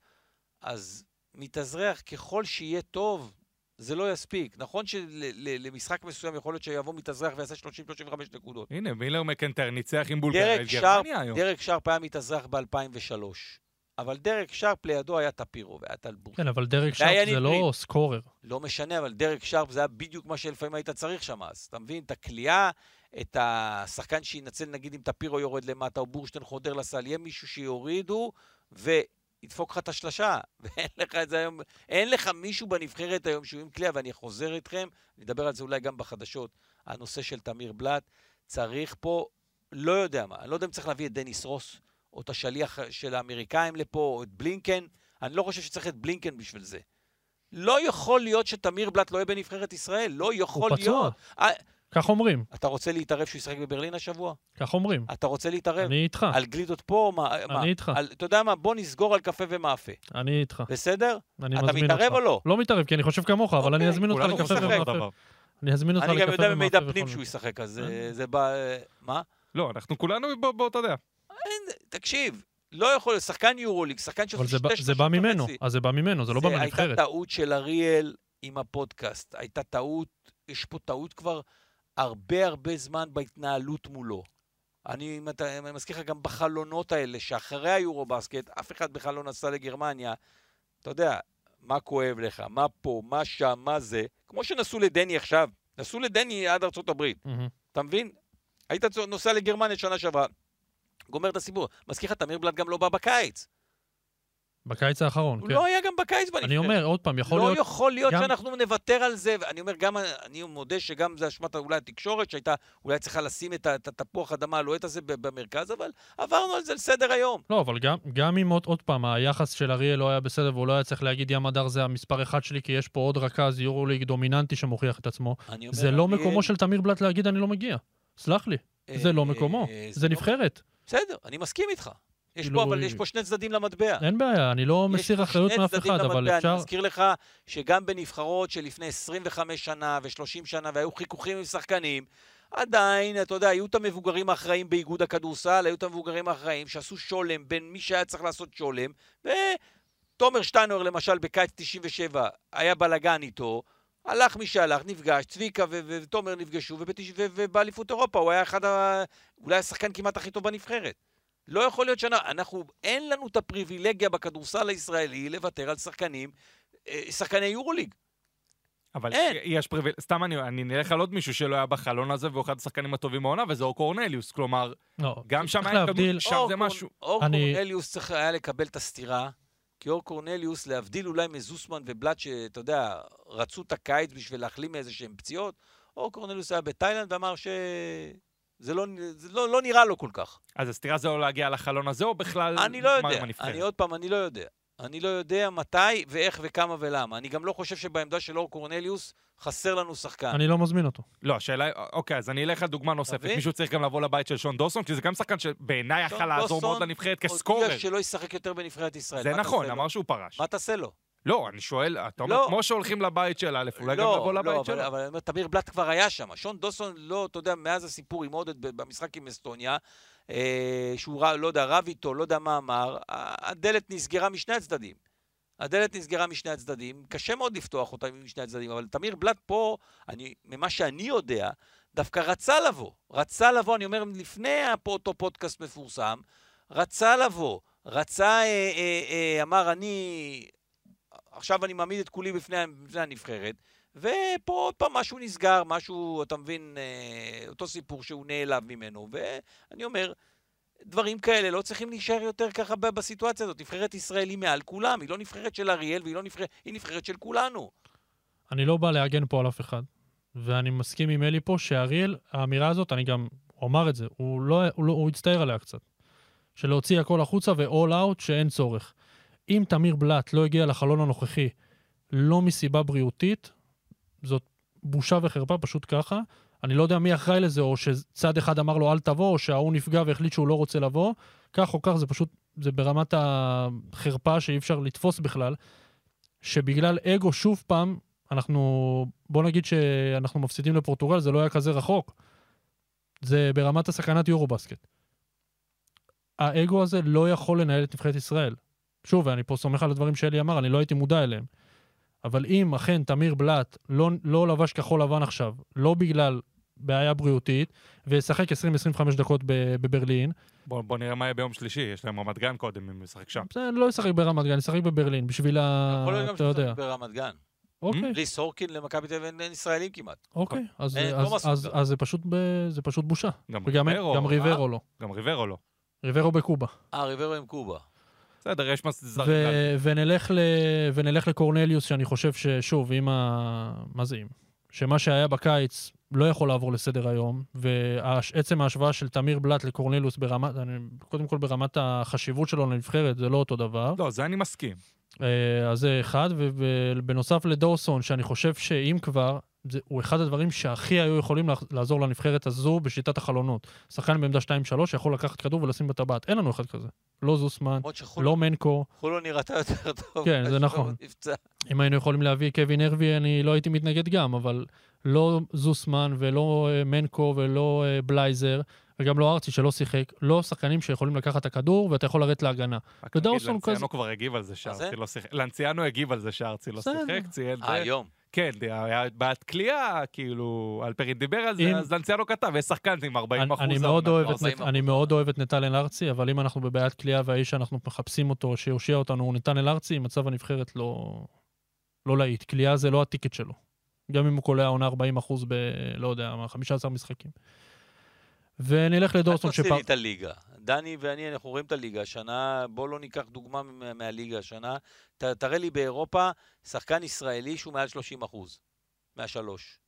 אז מתאזרח ככל שיהיה טוב, זה לא יספיק. נכון שלמשחק מסוים יכול להיות שיבוא מתאזרח ויעשה 30-35 נקודות. הנה, מילר מקנטר ניצח עם בולגריה את גרמניה היום. דרק שרפ היה מתאזרח ב-2003. אבל דרק שרפ לידו היה טפירו והיה טל בוש. כן, אבל דרק שרפ זה. לא סקורר. לא משנה, אבל דרק שרפ זה היה בדיוק מה שלפעמים היית צריך שם אז. אתה מבין? את הכלייה, את השחקן שינצל, נגיד אם טפירו יורד למטה או בורשטיין חודר לסל, יהיה מישהו שיורידו וידפוק לך את השלשה. ואין לך את זה היום, אין לך מישהו בנבחרת היום שהוא עם כלייה, ואני חוזר איתכם, נדבר על זה אולי גם בחדשות, הנושא של תמיר בלאט, צריך פה, לא יודע מה, אני לא יודע אם צריך להביא את דניס רוס, או את השליח של האמריקאים לפה, או את בלינקן, אני לא חושב שצריך את בלינקן בשביל זה. לא יכול להיות שתמיר בלאט לא יהיה בנבחרת ישראל, לא יכול הוא פצוע. להיות. אה, כך אומרים, אתה רוצה להתערב שהוא ישחק בברלין השבוע? כך אומרים. אתה רוצה להתערב? אני איתך, על גלידות פה? מה? מה? אני איתך, על, אתה יודע מה? בוא נסגור על קפה ומאפה. אני איתך. בסדר? אני אתה מזמין אותך. מתערב או לא? לא מתערב, כי אני חושב כמוך, אבל אני אוקיי, אזמין אותך לקפה ומאפה. אני אזמין אותך אני גם לקפה יודע במידע ומאפה פנים שהוא. ישחק, אז אה. אה, זה בא... מה? לא, אנחנו כולנו בא- באותה דעה. תקשיב, לא יכול, שחקן יורוליג, שחקן שעושה זה שתי שלושים זה בא ממנו. אז זה בא ממנו, זה לא בא הייתה מהנבחרת. טעות של אריאל עם הפודקאסט. הייתה טעות, יש פה טעות כבר הרבה הרבה זמן בהתנהלות מולו. אני, אני מזכיר לך גם בחלונות האלה, שאחרי היורו-בסקט, אף אחד בכלל לא נסע לגרמניה. אתה יודע, מה כואב לך, מה פה, מה שם, מה זה. כמו שנסעו לדני עכשיו, נסעו לדני עד ארצות הברית. מהמם. אתה מבין? היית נוסע לגרמניה שנה שעברה, גומר את הסיפור. מזכיר לך, תמיר בלאט גם לא בא בקיץ. בקיץ האחרון, הוא כן. לא היה גם בקיץ בנבחרת. אני אומר, עוד פעם, יכול לא להיות... יכול להיות גם- שאנחנו נוותר על זה, ואני אומר, גם, אני מודה שגם זה אשמת אולי התקשורת, שהייתה אולי צריכה לשים את התפוח אדמה הלוהט הזה במרכז, אבל עברנו על זה לסדר היום. לא, אבל גם, גם אם עוד, עוד פעם, היחס של אריאל לא היה בסדר והוא לא היה צריך להגיד ים הדר זה המספר אחד שלי, כי יש פה עוד רכז יורוליג דומיננטי שמוכיח את עצמו. אני אומר, זה לא אריאל, מקומו של תמיר בלאט להגיד אני לא מגיע. סלח לי, זה לא אה, מקומו. אה, זה לא- נבחרת. בסדר, אני מסכים איתך. יש כאילו, פה, אבל יש פה שני צדדים למטבע. אין בעיה, אני לא מסיר אחריות מאף אחד, אבל למטבע. אפשר... אני מזכיר לך שגם בנבחרות שלפני 25 שנה ו-30 שנה, והיו חיכוכים עם שחקנים, עדיין, אתה יודע, היו את המבוגרים האחראים באיגוד הכדורסל, היו את המבוגרים האחראים שעשו שולם בין מי שהיה צריך לעשות שולם, ותומר שטיינר, למשל, בקיץ 97, היה בלאגן איתו, הלך מי שהלך, נפגש, צביקה ותומר נפגשו, ובאליפות אירופה הוא היה אחד ה... אולי השחקן כמעט הכי טוב בנבחרת. לא יכול להיות שאנחנו, אנחנו, אין לנו את הפריבילגיה בכדורסל הישראלי לוותר על שחקנים, אה, שחקני יורוליג. אבל אין. יש פריביל... סתם אני, אני נלך על עוד מישהו שלא היה בחלון הזה, והוא אחד השחקנים הטובים בעונה, וזה אור קורנליוס. כלומר, לא, גם שם היה כדור... שם אור זה קור- משהו... אור אני- קורנליוס צריך היה לקבל את הסטירה, כי אור קורנליוס, להבדיל אולי מזוסמן ובלאט, שאתה יודע, רצו את הקיץ בשביל להחלים מאיזה שהם פציעות, אור קורנליוס היה בתאילנד ואמר שזה לא, זה לא, לא נראה לו כל כך. אז הסתירה זה או להגיע לחלון הזה, או בכלל... אני לא יודע? אני עוד פעם, אני לא יודע. אני לא יודע מתי ואיך וכמה ולמה. אני גם לא חושב שבעמדה של אור קורנליוס חסר לנו שחקן. אני לא מזמין אותו. לא, השאלה. אוקיי, אז אני אלך על דוגמה נוספת. מישהו צריך גם לבוא לבית של שון דוסון, כי זה גם שחקן שבעיניי שון יכל לעזור דוסון מאוד לנבחרת כסקורר. הודיע שלא ישחק יותר בנבחרת ישראל. זה נכון? אמר שהוא פרש. מה תעשה לו? לא, אני שואל, אתה אומר, לא. כמו שהולכים לבית של א', אולי גם לא, לבוא לא, לבית אבל- שלו. אבל אני אומר, תמיר בלאט כבר היה שם. שון דוסון, לא, אתה יודע, מאז הסיפור עם עודד במשחק עם אסטוניה, אה, שהוא, לא יודע, רב איתו, לא יודע מה אמר, הדלת נסגרה משני הצדדים. הדלת נסגרה משני הצדדים, קשה מאוד לפתוח אותה משני הצדדים, אבל תמיר בלאט פה, אני, ממה שאני יודע, דווקא רצה לבוא. רצה לבוא, אני אומר, לפני אותו פודקאסט מפורסם, רצה לבוא. רצה, אה, אה, אה, אמר, אני... עכשיו אני מעמיד את כולי בפני, בפני הנבחרת, ופה עוד פעם משהו נסגר, משהו, אתה מבין, אה, אותו סיפור שהוא נעלב ממנו, ואני אומר, דברים כאלה לא צריכים להישאר יותר ככה בסיטואציה הזאת. נבחרת ישראל היא מעל כולם, היא לא נבחרת של אריאל והיא לא נבחרת, היא נבחרת של כולנו. אני לא בא להגן פה על אף אחד, ואני מסכים עם אלי פה שאריאל, האמירה הזאת, אני גם אומר את זה, הוא לא, הוא, לא, הוא הצטער עליה קצת. של להוציא הכל החוצה ו-all out שאין צורך. אם תמיר בלאט לא הגיע לחלון הנוכחי לא מסיבה בריאותית, זאת בושה וחרפה, פשוט ככה. אני לא יודע מי אחראי לזה, או שצד אחד אמר לו אל תבוא, או שההוא נפגע והחליט שהוא לא רוצה לבוא. כך או כך, זה פשוט, זה ברמת החרפה שאי אפשר לתפוס בכלל. שבגלל אגו, שוב פעם, אנחנו, בוא נגיד שאנחנו מפסידים לפורטוגל, זה לא היה כזה רחוק. זה ברמת הסכנת יורו-בסקט. האגו הזה לא יכול לנהל את נבחרת ישראל. שוב, ואני פה סומך על הדברים שאלי אמר, אני לא הייתי מודע אליהם. אבל אם אכן תמיר בלאט לא, לא לבש כחול לבן עכשיו, לא בגלל בעיה בריאותית, וישחק 20-25 דקות ב- בברלין, בוא, בוא נראה מה יהיה ביום שלישי, יש להם רמת גן קודם, אם נשחק שם. זה לא ישחק ברמת גן, ישחק בברלין, בשביל ה... יכול להיות גם אתה יודע. שצריך ברמת גן. אוקיי, בלי סורקין למכבי תל אביב אין- ישראלים כמעט. אוקיי. אז, אין, לא אז, אז. אז זה, פשוט ב, זה פשוט בושה. גם וגם ריברו, גם ריברו לא. גם ריברו לא. ריברו בקובה. אה, ריברו עם קובה. בסדר, יש מס זרים. ו- ונלך, ל- ונלך לקורנליוס, שאני חושב ששוב, אם ה... מה זה אם? שמה שהיה בקיץ לא יכול לעבור לסדר היום, ועצם ההשוואה של תמיר בלאט לקורנליוס ברמת, אני, קודם כל ברמת החשיבות שלו לנבחרת, זה לא אותו דבר. לא, זה אני מסכים. אה, אז זה אחד, ובנוסף לדורסון, שאני חושב שאם כבר, זה, הוא אחד הדברים שהכי היו יכולים לעזור לנבחרת הזו בשיטת החלונות. שחקן בעמדה 2-3 שיכול לקחת כדור ולשים בטבעת. אין לנו אחד כזה. לא זוסמן, שחולון לא מנקו. חולון נראתה יותר טוב. כן, זה נכון. נפצע. אם היינו יכולים להביא קווין הרבי, אני לא הייתי מתנגד גם, אבל לא זוסמן ולא אה, מנקו ולא אה, בלייזר, וגם לא ארצי שלא שיחק, לא שחקנים שיכולים לקחת את הכדור ואתה יכול לרדת להגנה. ודאוסון כזה- לנציאנו כבר הגיב על זה מה שארצי זה? לא שיחק. לנציאנו הגיב על זה שארצי לא. שיחק, ציין אה, זה. היום. כן, היה בעיית כליאה, כאילו, אלפרין דיבר על זה, אז לנציאנו כתב, יש שחקן עם 40 אני, אחוז. אני, מאוד אוהב את, 40%. נ- אני מאוד אוהב את נתנאל ארצי, אבל אם אנחנו בבעיית כליאה והאיש שאנחנו מחפשים אותו, שיושיע אותנו, הוא נתנאל ארצי, מצב הנבחרת לא, לא להיט. כליאה זה לא הטיקט שלו. גם אם הוא קולע עונה 40 אחוז ב... לא יודע, מה, 15 משחקים. ונלך אל לדורסון תוציא שפעם... לי את הליגה. דני ואני, אנחנו רואים את הליגה השנה, בוא לא ניקח דוגמה מה- מהליגה השנה. ת- תראה לי באירופה שחקן ישראלי שהוא מעל 30 אחוז, מהשלוש.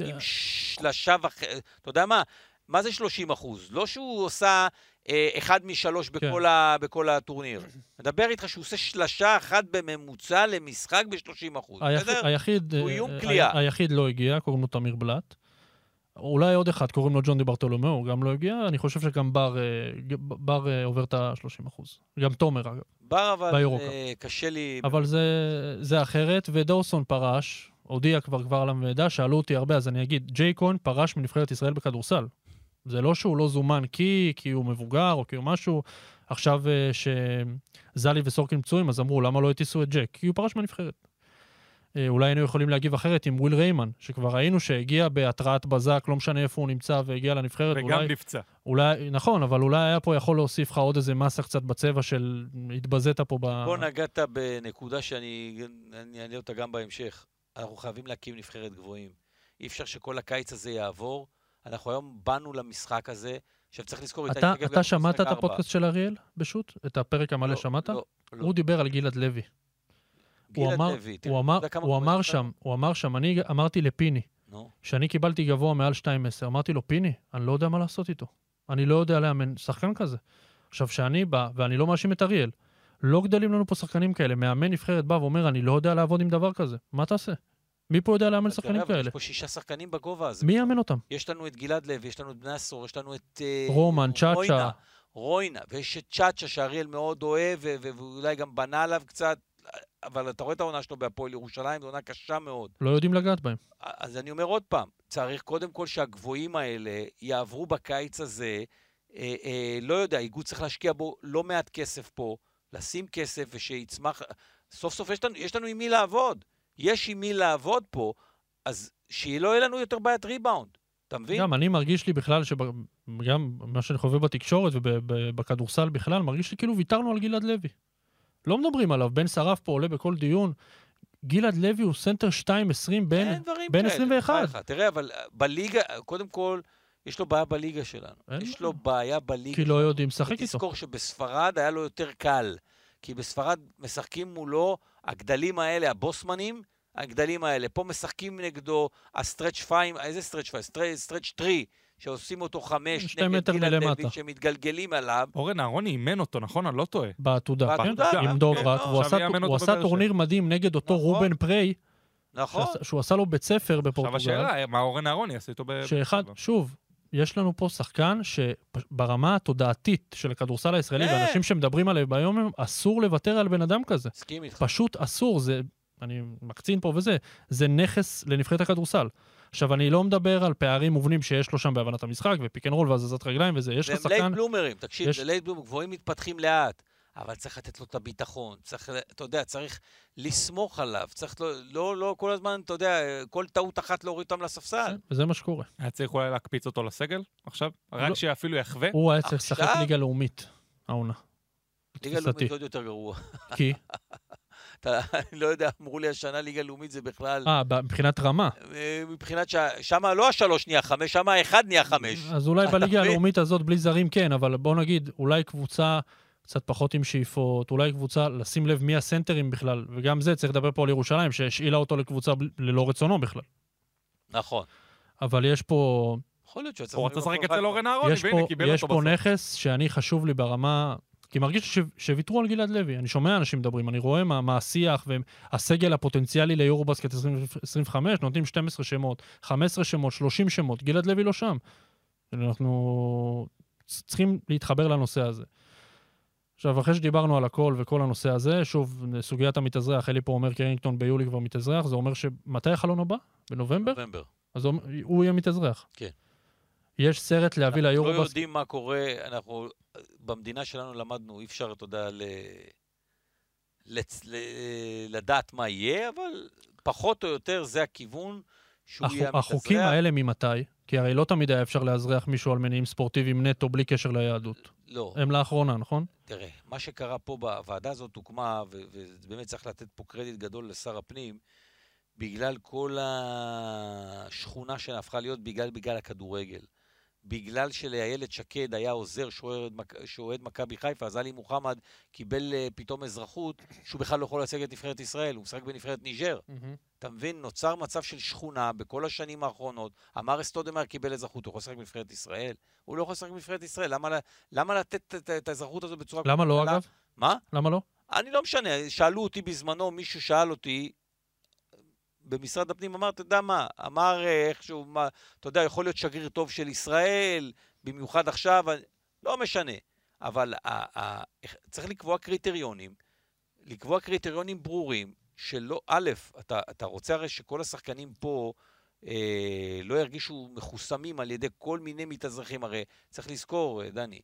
עם שלשה וחצי, אתה יודע מה? מה זה 30 אחוז? לא שהוא עושה אה, אחד משלוש כן. בכל, ה, בכל הטורניר. מדבר איתך שהוא עושה שלשה אחת בממוצע למשחק ב-30 אחוז. היחיד? היחיד, הוא איום כליאה. היחיד לא הגיע, קוראים לו תמיר בלאט. אולי עוד אחד, קוראים לו ג'ון די ברטולומיאו, הוא גם לא הגיע. אני חושב שגם בר, אה, בר אה, עובר את ה-30 אחוז. גם תומר, אגב. בר אבל ביורוקאפ. אה, קשה לי... אבל זה, זה אחרת, ודורסון פרש, הודיע כבר כבר על המידע, שאלו אותי הרבה, אז אני אגיד, ג'יי כהן פרש מנבחרת ישראל בכדורסל. זה לא שהוא לא זומן כי, כי הוא מבוגר או כי הוא משהו. עכשיו שזלי וסורקין פצועים, אז אמרו, למה לא הטיסו את ג'ק? כי הוא פרש מהנבחרת. אה, אולי היינו יכולים להגיב אחרת עם וויל ריימן, שכבר ראינו שהגיע בהתראת בזק, לא משנה איפה הוא נמצא, והגיע לנבחרת. וגם אולי, נפצע. אולי, נכון, אבל אולי היה פה יכול להוסיף לך עוד איזה מסה קצת בצבע של התבזית פה ב... פה נגעת בנקודה שאני אני אעלה אותה גם בהמשך. אנחנו חייבים להקים נבחרת גבוהים. אי אפשר שכל הקיץ הזה יעבור. אנחנו היום באנו למשחק הזה. עכשיו צריך לזכור, אתה, גם אתה שמעת את. הפודקאסט של אריאל, בשו"ת? את הפרק המלא לא, שמעת? לא, לא. הוא דיבר על גלעד לוי. הוא אמר, הוא אמר, הוא אמר שם? הוא אמר שם, אני אמרתי לפיני, נו, שאני קיבלתי גבוה מעל 2.10, אמרתי לו, פיני, אני לא יודע מה לעשות איתו. אני לא יודע לאמן שחקן כזה. עכשיו, כשאני בא, ואני לא מאשים את אריאל, לא גדלים לנו פה שחקנים כאלה. מאמן נבחרת בא ואומר, אני לא יודע לעבוד עם דבר כזה. מה תעשה? מי פה יודע לאמן שחקנים כאלה? יש פה שישה שחקנים בגובה הזה. מי יאמן אותם? יש לנו את גלעד לוי, יש לנו את בני עשור, יש לנו את... אה, רומן, צ'אצ'ה. רוינה, ויש את צ'אצ'ה שאריאל מאוד אוהב, ואולי גם בנה עליו קצת, אבל אתה רואה את העונה שלו בהפועל ירושלים, זו עונה קשה מאוד. לא יודעים לגעת בהם. אז אני אומר עוד פעם, צריך קודם כל שהגבוהים האלה יעברו בקיץ הזה, אה, אה, לא יודע, איגוד צריך להשקיע בו לא מעט כסף פה, לשים כסף ושיצמח, סוף סוף יש לנו, יש לנו עם מי לעבוד. יש עם מי לעבוד פה, אז שלא יהיה לנו יותר בעיית ריבאונד, אתה מבין? גם אני מרגיש לי בכלל, שגם מה שאני חווה בתקשורת ובכדורסל בכלל, מרגיש לי כאילו ויתרנו על גלעד לוי. לא מדברים עליו, בן שרף פה עולה בכל דיון. גלעד לוי הוא סנטר 2-20 בין... בין כאלה. 21. בחייך. תראה, אבל אה, בליגה, קודם כל, יש לו בעיה בליגה שלנו. אין יש לו. בעיה בליגה. כי לא יודעים לשחק איתו. תזכור שבספרד היה לו יותר קל. כי בספרד משחקים מולו הגדלים האלה, הבוסמנים, הגדלים האלה. פה משחקים נגדו ה stretch five, איזה stretch five? stretch three, שעושים אותו חמש נגד מלמטה. לוי, שמתגלגלים עליו. אורן אהרוני אימן אותו, נכון? אני לא טועה. בעתודה, כן? בעתודה, כן, עם דוב כן, לא, והוא עכשיו עשה- יאמן הוא עשה טורניר מדהים נגד אותו נכון. רובן פריי, נכון. שהוא עשה לו בית ספר עכשיו בפורטוגל. השאלה, מה אורן אהרוני עשה איתו ב... שאחד, שוב, יש לנו פה שחקן שברמה התודעתית של הכדורסל הישראלי, כן. ואנשים שמדברים עליהם ביום, אסור לוותר על בן אדם כזה. מסכים איתך. פשוט אסור, זה, אני מקצין פה וזה, זה נכס לנבחרת הכדורסל. עכשיו, אני לא מדבר על פערים מובנים שיש לו שם בהבנת המשחק, ו pick and roll והזזת רגליים וזה, יש לך והם late שחקן... bloomer ים, תקשיב, יש- זה late bloomer ים, גבוהים מתפתחים לאט, אבל צריך לתת לו את הביטחון, צריך, אתה יודע, צריך לסמוך עליו, צריך לא, לא, לא כל הזמן, אתה יודע, כל טעות אחת להוריד אותם לספסל. וזה מה שקורה. היה צריך אולי להקפיץ אותו לסגל עכשיו? רק לא. שאפילו יחווה? הוא היה צריך לשחק עכשיו? ליגה לאומית, העונה. ליגה. לאומית עוד יותר גרוע. כי, אתה, אני לא יודע, אמרו לי השנה ליגה לאומית זה בכלל, אה, ב- מבחינת רמה. אה, מבחינת שם לא השלוש נהיה חמש, שם האחד נהיה חמש. אז אולי אתה בליגה? הלאומית הזאת בלי זרים כן, אבל בוא נגיד, אולי קבוצה קצת פחות עם שאיפות, אולי קבוצה, לשים לב מי הסנטרים בכלל, וגם זה, צריך לדבר פה על ירושלים, שהשאילה אותו לקבוצה בל- ללא רצונו בכלל. נכון. אבל יש פה, יכול להיות שהוא רוצה לשחק אצל אורן אהרוני, יש והנה, פה, קיבל יש אותו פה בסוף. נכס שאני חשוב לי ברמה... כי מרגיש ש- שוויתרו על גלעד לוי. אני שומע אנשים מדברים, אני רואה מה, מה השיח והסגל הפוטנציאלי ליורובסקט 2025, נותנים 12 שמות, 15 שמות, 30 שמות, גלעד לוי לא שם. אנחנו צריכים להתחבר לנושא הזה. עכשיו, אחרי שדיברנו על הכל וכל הנושא הזה, שוב, סוגיית המתאזרח, אלי פה אומר קרינגטון ביולי כבר מתאזרח, זה אומר שמתי החלון הבא? בנובמבר? נובמבר. אז הוא- הוא יהיה מתאזרח. כן. יש סרט להביא אנחנו לא. יודעים מה קורה, אנחנו, במדינה שלנו למדנו, אי אפשר, אתה יודע, ל... לצ... ל... לדעת מה יהיה, אבל פחות או יותר זה הכיוון שהוא החו- יהיה החוקים המתאזרח. האלה ממתי? כי הרי לא תמיד היה אפשר לאזרח מישהו על מניעים ספורטיביים נטו בלי קשר ליהדות. לא, הם לאחרונה, נכון? תראה, מה שקרה פה בוועדה הזאת הוקמה, ו- ובאמת צריך לתת פה קרדיט גדול לשר הפנים, בגלל כל השכונה שהפכה להיות בגלל, בגלל הכדורגל. בגלל שלאיילת שקד היה עוזר שאוהד מכ- שאוהד מכבי חיפה, אז עלי מוחמד קיבל אה, פתאום אזרחות שהוא בכלל לא יכול לייצג את נבחרת ישראל, הוא משחק בנבחרת ניג'ר. אתה מבין? נוצר מצב של שכונה בכל השנים האחרונות. אמר אסטודמר קיבל אזרחות, הוא יכול לשחק בנבחרת ישראל? הוא לא יכול לשחק בנבחרת ישראל. למה, למה לתת את, את האזרחות הזו בצורה... למה לא? אגב? מה? למה לא? אני לא משנה, שאלו אותי בזמנו, מישהו שאל אותי, במשרד הפנים אמר, אתה יודע מה, אמר אה, איכשהו, מה, אתה יודע, יכול להיות שגריר טוב של ישראל, במיוחד עכשיו, לא משנה. אבל ה- ה- צריך לקבוע קריטריונים, לקבוע קריטריונים ברורים, שלא, א', אתה, אתה רוצה הרי שכל השחקנים פה אה, לא ירגישו מחוסמים על ידי כל מיני מתאזרחים, הרי צריך לזכור, אה, דני,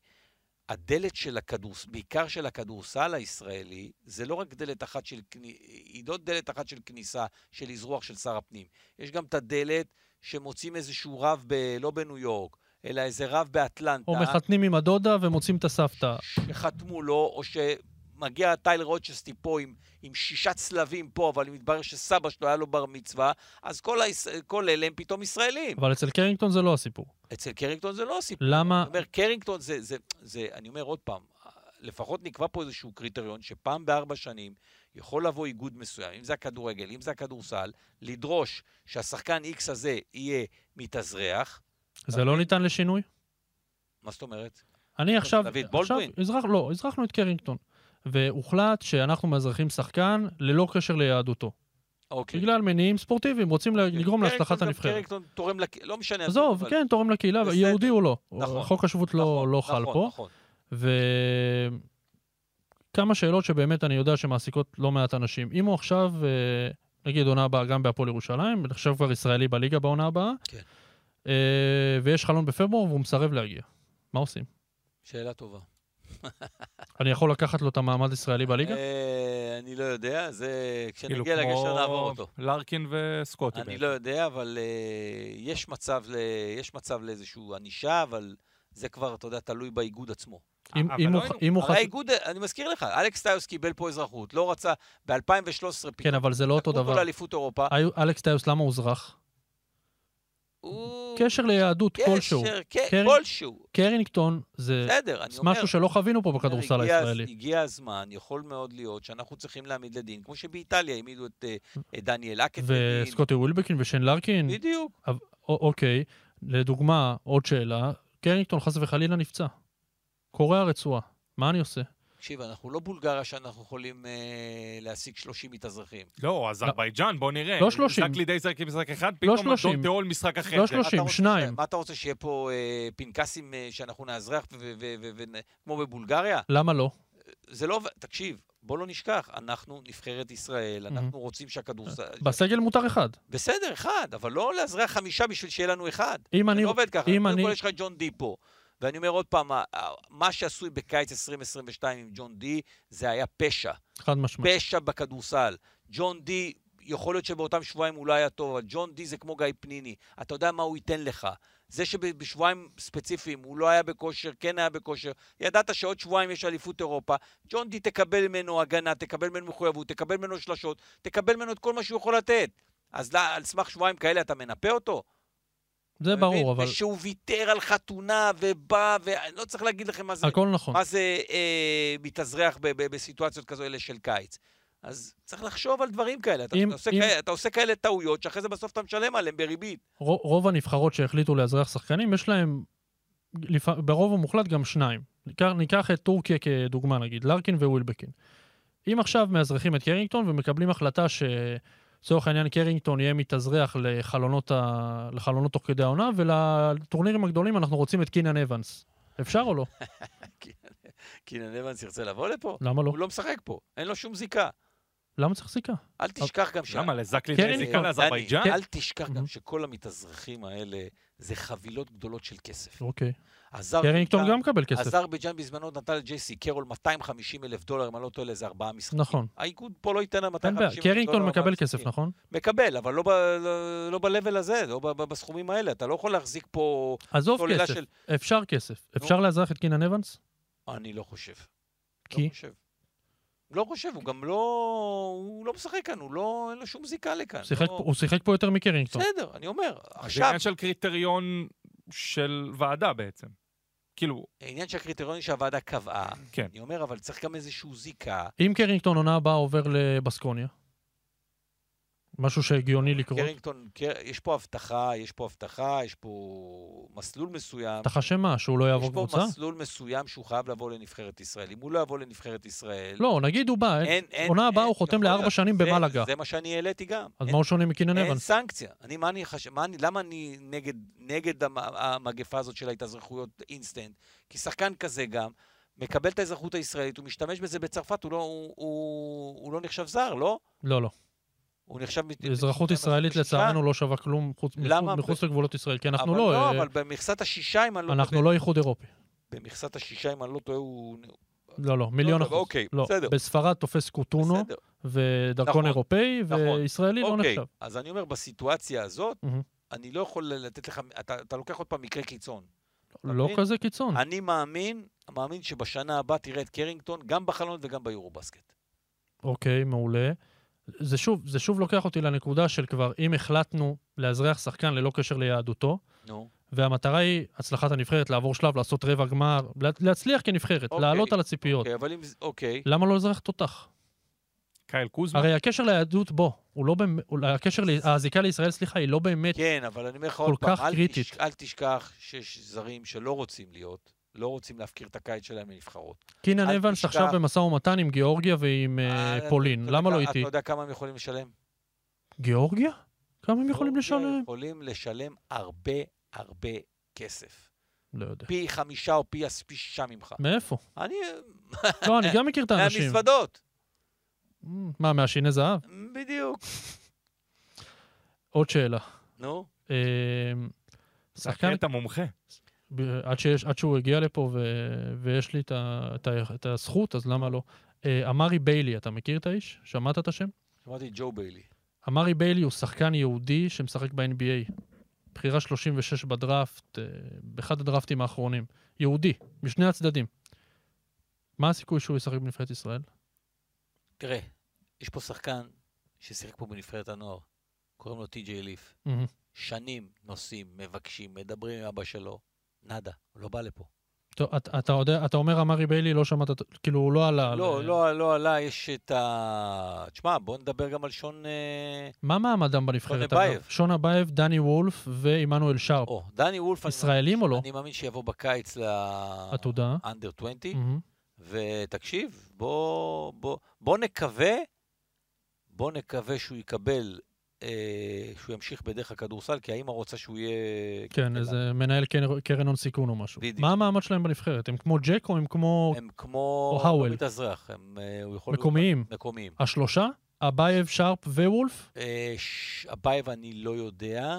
הדלת של הכדורסל, בעיקר של הכדורסל הישראלי, זה לא רק דלת אחת של, היא לא דלת אחת של כניסה, של אזרוח של שר הפנים. יש גם את הדלת שמוצאים איזשהו רב, ב, לא בניו יורק, אלא איזה רב באטלנטה, או מחתנים עם הדודה ומוצאים את הסבתא. שחתמו לו, או שמגיע טיילר רוצ'סטי פה עם, עם שישה צלבים פה, אבל מתברר שסבא שלו היה לו בר מצווה, אז כל, היש... כל אלה הם פתאום ישראלים. אבל אצל קרינגטון זה לא הסיפור. אצל קרינגטון זה לא הסיפור. למה? אני אומר, קרינגטון זה, זה, זה, אני אומר עוד פעם, לפחות נקבע פה איזשהו קריטריון שפעם בארבע שנים יכול לבוא איגוד מסוים, אם זה הכדורגל, אם זה הכדורסל, לדרוש שהשחקן X הזה יהיה מתאזרח. זה לא ניתן לשינוי? מה זאת אומרת? אני עכשיו... דוד עכשיו? אזרח, לא, אזרחנו את קרינגטון. והוחלט שאנחנו מאזרחים שחקן ללא קשר ליהדותו. אוקיי. בגלל מניעים ספורטיביים, רוצים לה- לגרום להצלחת הנבחרת. קרינגטון תורם, לק... לא משנה. עזוב, אבל- כן, תורם לקהילה, בסדר. יהודי הוא לא. נכון. חוק השבות לא נכון, לא חל נכון, פה. נכון. וכמה שאלות שבאמת אני יודע שמעסיקות לא מעט אנשים. אם הוא עכשיו, אה, נגיד עונה הבאה גם בהפועל ירושלים, נחשב כבר ישראלי בליגה בעונה הבאה, כן. אה, ויש חלון בפברואר והוא מסרב להגיע, מה עושים? שאלה טובה. אני יכול לקחת לו את המעמד ישראלי בליגה? אה, אני לא יודע, זה... כאילו כשנגיע לגשר כמו נעבור אותו. לארקין וסקוטי. אני. לא יודע, אבל אה, יש מצב לאיזושהי ענישה, אבל זה כבר, אתה יודע, תלוי באיגוד עצמו. אם- אבל אם לא הוא- היינו- אם הוא הרי חס... האיגוד, אני מזכיר לך, אלכס טיוס קיבל פה אזרחות, לא רצה, ב-2013 פתאום. כן, אבל זה לא אותו לקחו אותו דבר. לאליפות אירופה. היו- אלכס טיוס, למה הוא אזרח? הוא... קשר ליהדות קשר, כלשהו. כן, קרי- כלשהו. קרינגטון זה בסדר, אומר... משהו שלא חווינו פה בכדורסל הישראלי. הגיע הזמן, יכול מאוד להיות שאנחנו צריכים להעמיד לדין, כמו שבאיטליה העמידו את אה, את דניאל הקט לדין. וסקוטי ווילבקין ושיין לארקין, בדיוק. אוקיי, לדוגמה, עוד שאלה, קרינגטון חס וחלילה נפצע. קורע רצועה, מה אני עושה? תקשיב, אנחנו לא בולגריה שאנחנו יכולים אה, להשיג 30 מתאזרחים. לא, אזרבייג'אן, בוא נראה. לא 30. זק לידי זרק משחק אחד, פתאום 30. אדון תיאול משחק אחר. לא זה- 30. אתה רוצה שניים. מה אתה רוצה, שיהיה פה אה, פנקסים אה, שאנחנו נאזרח כמו בבולגריה? למה לא? זה לא... תקשיב, בוא לא נשכח, אנחנו נבחרת ישראל, אנחנו רוצים שהכדורסל... בסגל מותר אחד. בסדר, אחד, אבל לא לאזרח חמישה בשביל שיהיה לנו אחד. אם זה אני... לא עובד ככה. אם קודם אני- כל יש לך את ג'ון די פה. ואני אומר עוד פעם, מה שעשוי בקיץ 2022 עם ג'ון די, זה היה פשע. חד משמעית. פשע בכדורסל. ג'ון די, יכול להיות שבאותם שבועיים הוא לא היה טוב, אבל ג'ון די זה כמו גיא פניני. אתה יודע מה הוא ייתן לך. זה שבשבועיים ספציפיים הוא לא היה בכושר, כן היה בכושר, ידעת שעוד שבועיים יש אליפות אירופה, ג'ון די תקבל ממנו הגנה, תקבל ממנו מחויבות, תקבל ממנו שלשות, תקבל ממנו את כל מה שהוא יכול לתת. אז לא, על סמך שבועיים כאלה אתה מנפה אותו? זה אתה מבין? ברור, אבל ושהוא ויתר על חתונה ובא, ואני לא צריך להגיד לכם מה זה, הכל נכון. מה זה אה, מתאזרח ב- ב- בסיטואציות כזו אלה של קיץ. אז צריך לחשוב על דברים כאלה. אתה, אם- אתה, עושה, אם- כאלה, אתה עושה כאלה טעויות, שאחרי זה בסוף אתה משלם עליהן בריבית. רו- רוב הנבחרות שהחליטו לאזרח שחקנים, יש להם לפ... ברוב המוחלט גם שניים. ניקח, ניקח את טורקיה כדוגמה נגיד, לארקין ווילבקין. אם עכשיו מאזרחים את קרינגטון ומקבלים החלטה שלצורך העניין קרינגטון יהיה מתאזרח לחלונות, ה... לחלונות תוך כדי העונה, ולטורנירים הגדולים אנחנו רוצים את קינן אבנס. אפשר או לא? קינן אבנס ירצה לבוא לפה? למה לא? הוא לא משחק פה, אין לו שום זיקה. למה צריך זיקה? אל תשכח גם ש... למה, לזאק לידיי קרן- זיקה לאזרבייג'אן? אל תשכח גם. שכל המתאזרחים האלה זה חבילות גדולות של כסף. אוקיי. קרינגטון גם מקבל כסף. אזרבייג'אן בזמנו נתן לג'ייסי קרול 250 אלף דולר, אם אני לא טועה, לאיזה ארבעה משחקים. נכון. האיגוד פה לא ייתן להם אין 250 בעיה. אלף דולר. קרינגטון מקבל. כסף, נכון? מקבל, אבל לא, ב, לא, לא ב-level הזה, לא בסכומים האלה. אתה לא יכול להחזיק פה עזוב כסף. אפשר כסף. אפשר לאזרח את קינן אבנס? אני לא חושב. כי? לא חושב. לא חושב, הוא גם לא... הוא לא משחק כאן, הוא לא... אין לו שום זיקה לכאן. שיחק לא... פה- הוא שיחק פה יותר מקרינגטון. בסדר, אני אומר. זה עכשיו, עניין של קריטריון של ועדה בעצם. כאילו, העניין שהקריטריונים שהוועדה קבעה, כן. אני אומר, אבל צריך גם איזושהי זיקה. אם קרינגטון עונה הבאה עובר לבסקוניה, משהו שהגיוני לקרות, קרינגטון, קר... יש פה הבטחה, יש פה הבטחה, יש פה מסלול מסוים. אתה חשב מה, שהוא לא יש יעבור פה קבוצה? מסלול מסוים שהוא חייב לבוא לנבחרת ישראל. אם הוא לא יבוא לנבחרת ישראל... לא, נגיד הוא בא, אין, אין, עונה הבאה אין, הוא חותם לארבע. שנים במלאגה. זה מה שאני העליתי גם. אז אין- מה הוא שונה מקינן אין אבנס? סנקציה. אני, מה אני חושב, מה אני, למה אני נגד, נגד המ- המגפה הזאת של ההתאזרחויות אינסטנט? כי שחקן כזה גם, מקבל את האזרחות הישראלית, הוא משתמש בזה בצרפת, הוא לא, הוא, הוא, הוא לא נחשב זר, לא? לא, לא. הוא נחשב... אזרחות ישראלית? לצערנו לא שווה כלום חוץ- למה? מחוץ לגבולות ישראל, כי אנחנו אבל לא... לא, אה, אבל במכסת השישה, אם אני לא אנחנו לא איחוד אירופי. במכסת השישה, אם אני לא טועה, הוא... לא, לא, מיליון טוב, אחוז. אוקיי, לא, בסדר. בספרד תופס קוטונו בסדר. ודרכון נכון, אירופאי, נכון. וישראלי לא אוקיי, נחשב. אז אני אומר, בסיטואציה הזאת. אני לא יכול לתת לך, אתה, לוקח עוד פעם מקרה קיצון. לא? כזה קיצון. אני מאמין, מאמין שבשנה הבאה תראה את קרינגטון גם בחלונות וגם ביורו-בסקט. אוקיי, מעולה. זה שוב, זה שוב לוקח אותי לנקודה של כבר, אם החלטנו לאזרח שחקן ללא קשר ליהדותו, נו, והמטרה היא הצלחת הנבחרת, לעבור שלב, לעשות רבע גמר, לה- להצליח כנבחרת, אוקיי, לעלות על הציפיות. אוקיי, אבל אם... זה- אוקיי, למה לא לאזרח תותח? קייל קוזמה. הרי הקשר ליהדות, בוא, הוא לא באמת, הקשר, הזיקה לישראל, סליחה, היא לא באמת... כן, אבל אני אומר לך כל עוד פעם. תש, אל תשכח שיש זרים שלא רוצים להיות, לא רוצים להפקיר את הקיץ שלהם לנבחרות. קינן אבנס תשכח- עכשיו במשא ומתן עם גיאורגיה ועם אה, אתה- פולין. למה לא איתי? אתה יודע כמה הם יכולים לשלם? גיאורגיה? כמה הם יכולים גיאורגיה לשלם? יכולים לשלם הרבה הרבה כסף. לא יודע. פי חמישה או פי שישה ממך. מאיפה? אני... לא, אני גם מכיר את האנשים. מהמזוודות. מה, מהשיני זהב? בדיוק. עוד שאלה. נו, אה, שחקן, אתה מומחה. עד, שיש, עד שהוא הגיע לפה ו, ויש לי את, את, את הזכות, אז למה לא? אה, אמרי ביילי, אתה מכיר את האיש? שמעת את השם? שמעתי ג'ו ביילי. אמרי ביילי הוא שחקן יהודי שמשחק ב-NBA. בחירה 36 בדראפט, אה, באחד הדראפטים האחרונים. יהודי, משני הצדדים. מה הסיכוי שהוא ישחק בנבחרת ישראל? תראה, יש פה שחקן ששיחק פה בנבחרת הנוער, קוראים לו טי.ג'יי ליף. מהמם. שנים נוסעים, מבקשים, מדברים עם אבא שלו, נאדה, הוא לא בא לפה. טוב, אתה- אתה יודע, אתה אומר אמרי ביילי, לא שמעת, כאילו, הוא לא עלה. על- לא, לא, לא עלה, יש את ה... תשמע, בוא נדבר גם על שון... אה, מה מעמדם בנבחרת? שון אבייב. שון אבייב, דני וולף ועמנואל שרפ. או, דני וולף, הם ישראלים או לא? אני מאמין שיבוא בקיץ עתודה. ל under 20, מהמם. ותקשיב, בוא, בוא, בוא נקווה, בוא נקווה שהוא יקבל, אה, שהוא ימשיך בדרך הכדורסל, כי האמא רוצה שהוא יהיה... כן. איזה מנהל קר- קרן הון סיכון או משהו. בדיוק. מה המעמד שלהם בנבחרת? הם כמו ג'ק או הם כמו הם כמו... או האוול. מתאזרח, הם... אה, הוא יכול... מקומיים? מקומיים. השלושה? אבייב, שרפ ווולף? אה, ש- אבייב אני לא יודע,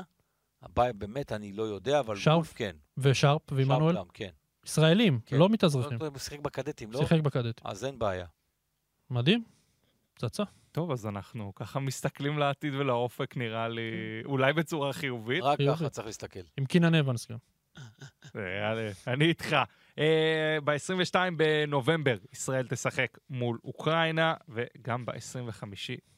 אבייב באמת אני לא יודע, אבל? וולף כן. ושרפ ועמנואל? שרף גם, כן. ישראלים, כן. לא מתאזרחים. הוא משחק בקדטים, לא? שיחק בקדט. אז אין בעיה. מדהים. פצצה. טוב, אז אנחנו ככה מסתכלים לעתיד ולאופק, נראה לי, אולי בצורה חיובית. רק. ככה צריך להסתכל. עם קינן אבנס גם. אה, אני איתך. ב-22 בנובמבר ישראל תשחק מול אוקראינה, וגם ב-25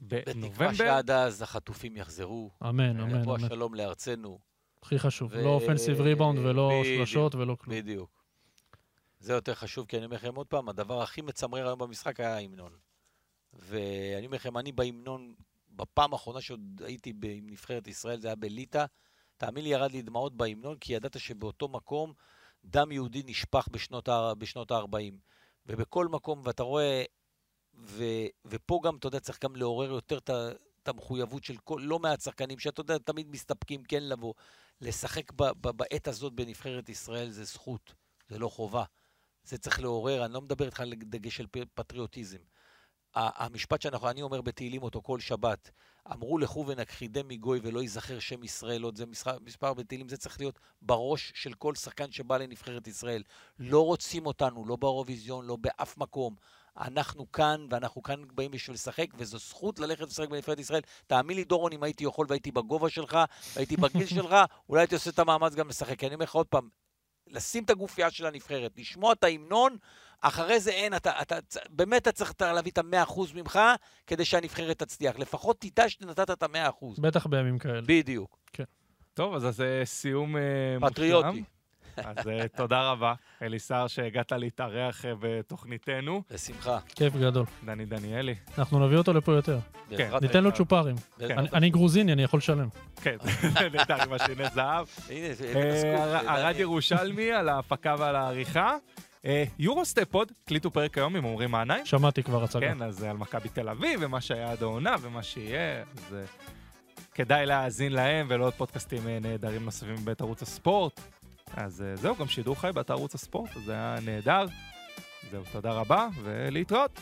בתקווה בנובמבר. שעד אז החטופים יחזרו. אמן, אמן, אמן. השלום לארצנו. הכי חשוב. לא אופנסיב ריבאונד ולא שלשות ולא כלום. בדיוק. זה יותר חשוב, כי אני אומר לכם עוד פעם, הדבר הכי מצמרר היום במשחק היה ההמנון. ואני אומר לכם, אני בהמנון, בפעם האחרונה שעוד הייתי עם נבחרת ישראל, זה היה בליטא, תאמין לי, ירד לי דמעות בהמנון, כי ידעת שבאותו מקום דם יהודי נשפך בשנות בשנות ה-40. ובכל מקום, ואתה רואה, ו, ופה גם, אתה יודע, צריך גם לעורר יותר את המחויבות של כל, לא מעט שחקנים, שאתה יודע, תמיד מסתפקים כן לבוא. לשחק ב, ב, בעת הזאת בנבחרת ישראל זה זכות, זה לא חובה. זה צריך לעורר, אני לא מדבר איתך על דגש של פטריוטיזם. המשפט שאני אומר בתהילים אותו כל שבת, אמרו לכו ונכחידם מגוי ולא ייזכר שם ישראל עוד, זה מספר, מספר בתהילים, זה צריך להיות בראש של כל שחקן שבא לנבחרת ישראל. לא רוצים אותנו, לא באירוויזיון, לא באף מקום. אנחנו כאן, ואנחנו כאן באים בשביל לשחק, וזו זכות ללכת לשחק בנבחרת ישראל. תאמין לי, דורון, אם הייתי יכול והייתי בגובה שלך, והייתי בגיל שלך, אולי הייתי עושה את המאמץ גם לשחק. כי אני אומר לך עוד פעם, לשים את הגופייה של הנבחרת, לשמוע את ההמנון, אחרי זה אין, אתה, אתה, צ- באמת אתה צריך להביא את המאה אחוז ממך, כדי שהנבחרת תצליח. לפחות תיטע שנתת את המאה אחוז. בטח בימים כאלה. בדיוק. טוב, אז זה סיום אה, מושלם. פטריוטי. אז אה, תודה רבה, אליסר, שהגעת להתארח אה, בתוכניתנו. בשמחה. כיף גדול. דני דניאלי. אנחנו נביא אותו לפה יותר. בעזרת ניתן לו. צ'ופרים. אני- גרוזיני, אני יכול לשלם. כן, נדאג עם השיני זהב. הנה, זה- זה סקופ, הר- זה ארד מעניין. ירושלמי על ההפקה ועל העריכה. אה, יורוסטפ עוד, הקליטו פרק היום עם עמרי מעניים. שמעתי כבר הצגה. כן, אז זה על מכבי תל אביב, ומה שהיה עד העונה, ומה שיהיה, אז אה, כדאי להאזין להם ולעוד פודקאסטים אה, נהדרים נוספים בבית ערוץ הספורט. אז אה, זהו, גם שידור חי באתר ערוץ הספורט, זה היה נהדר. זהו, תודה רבה, ולהתראות.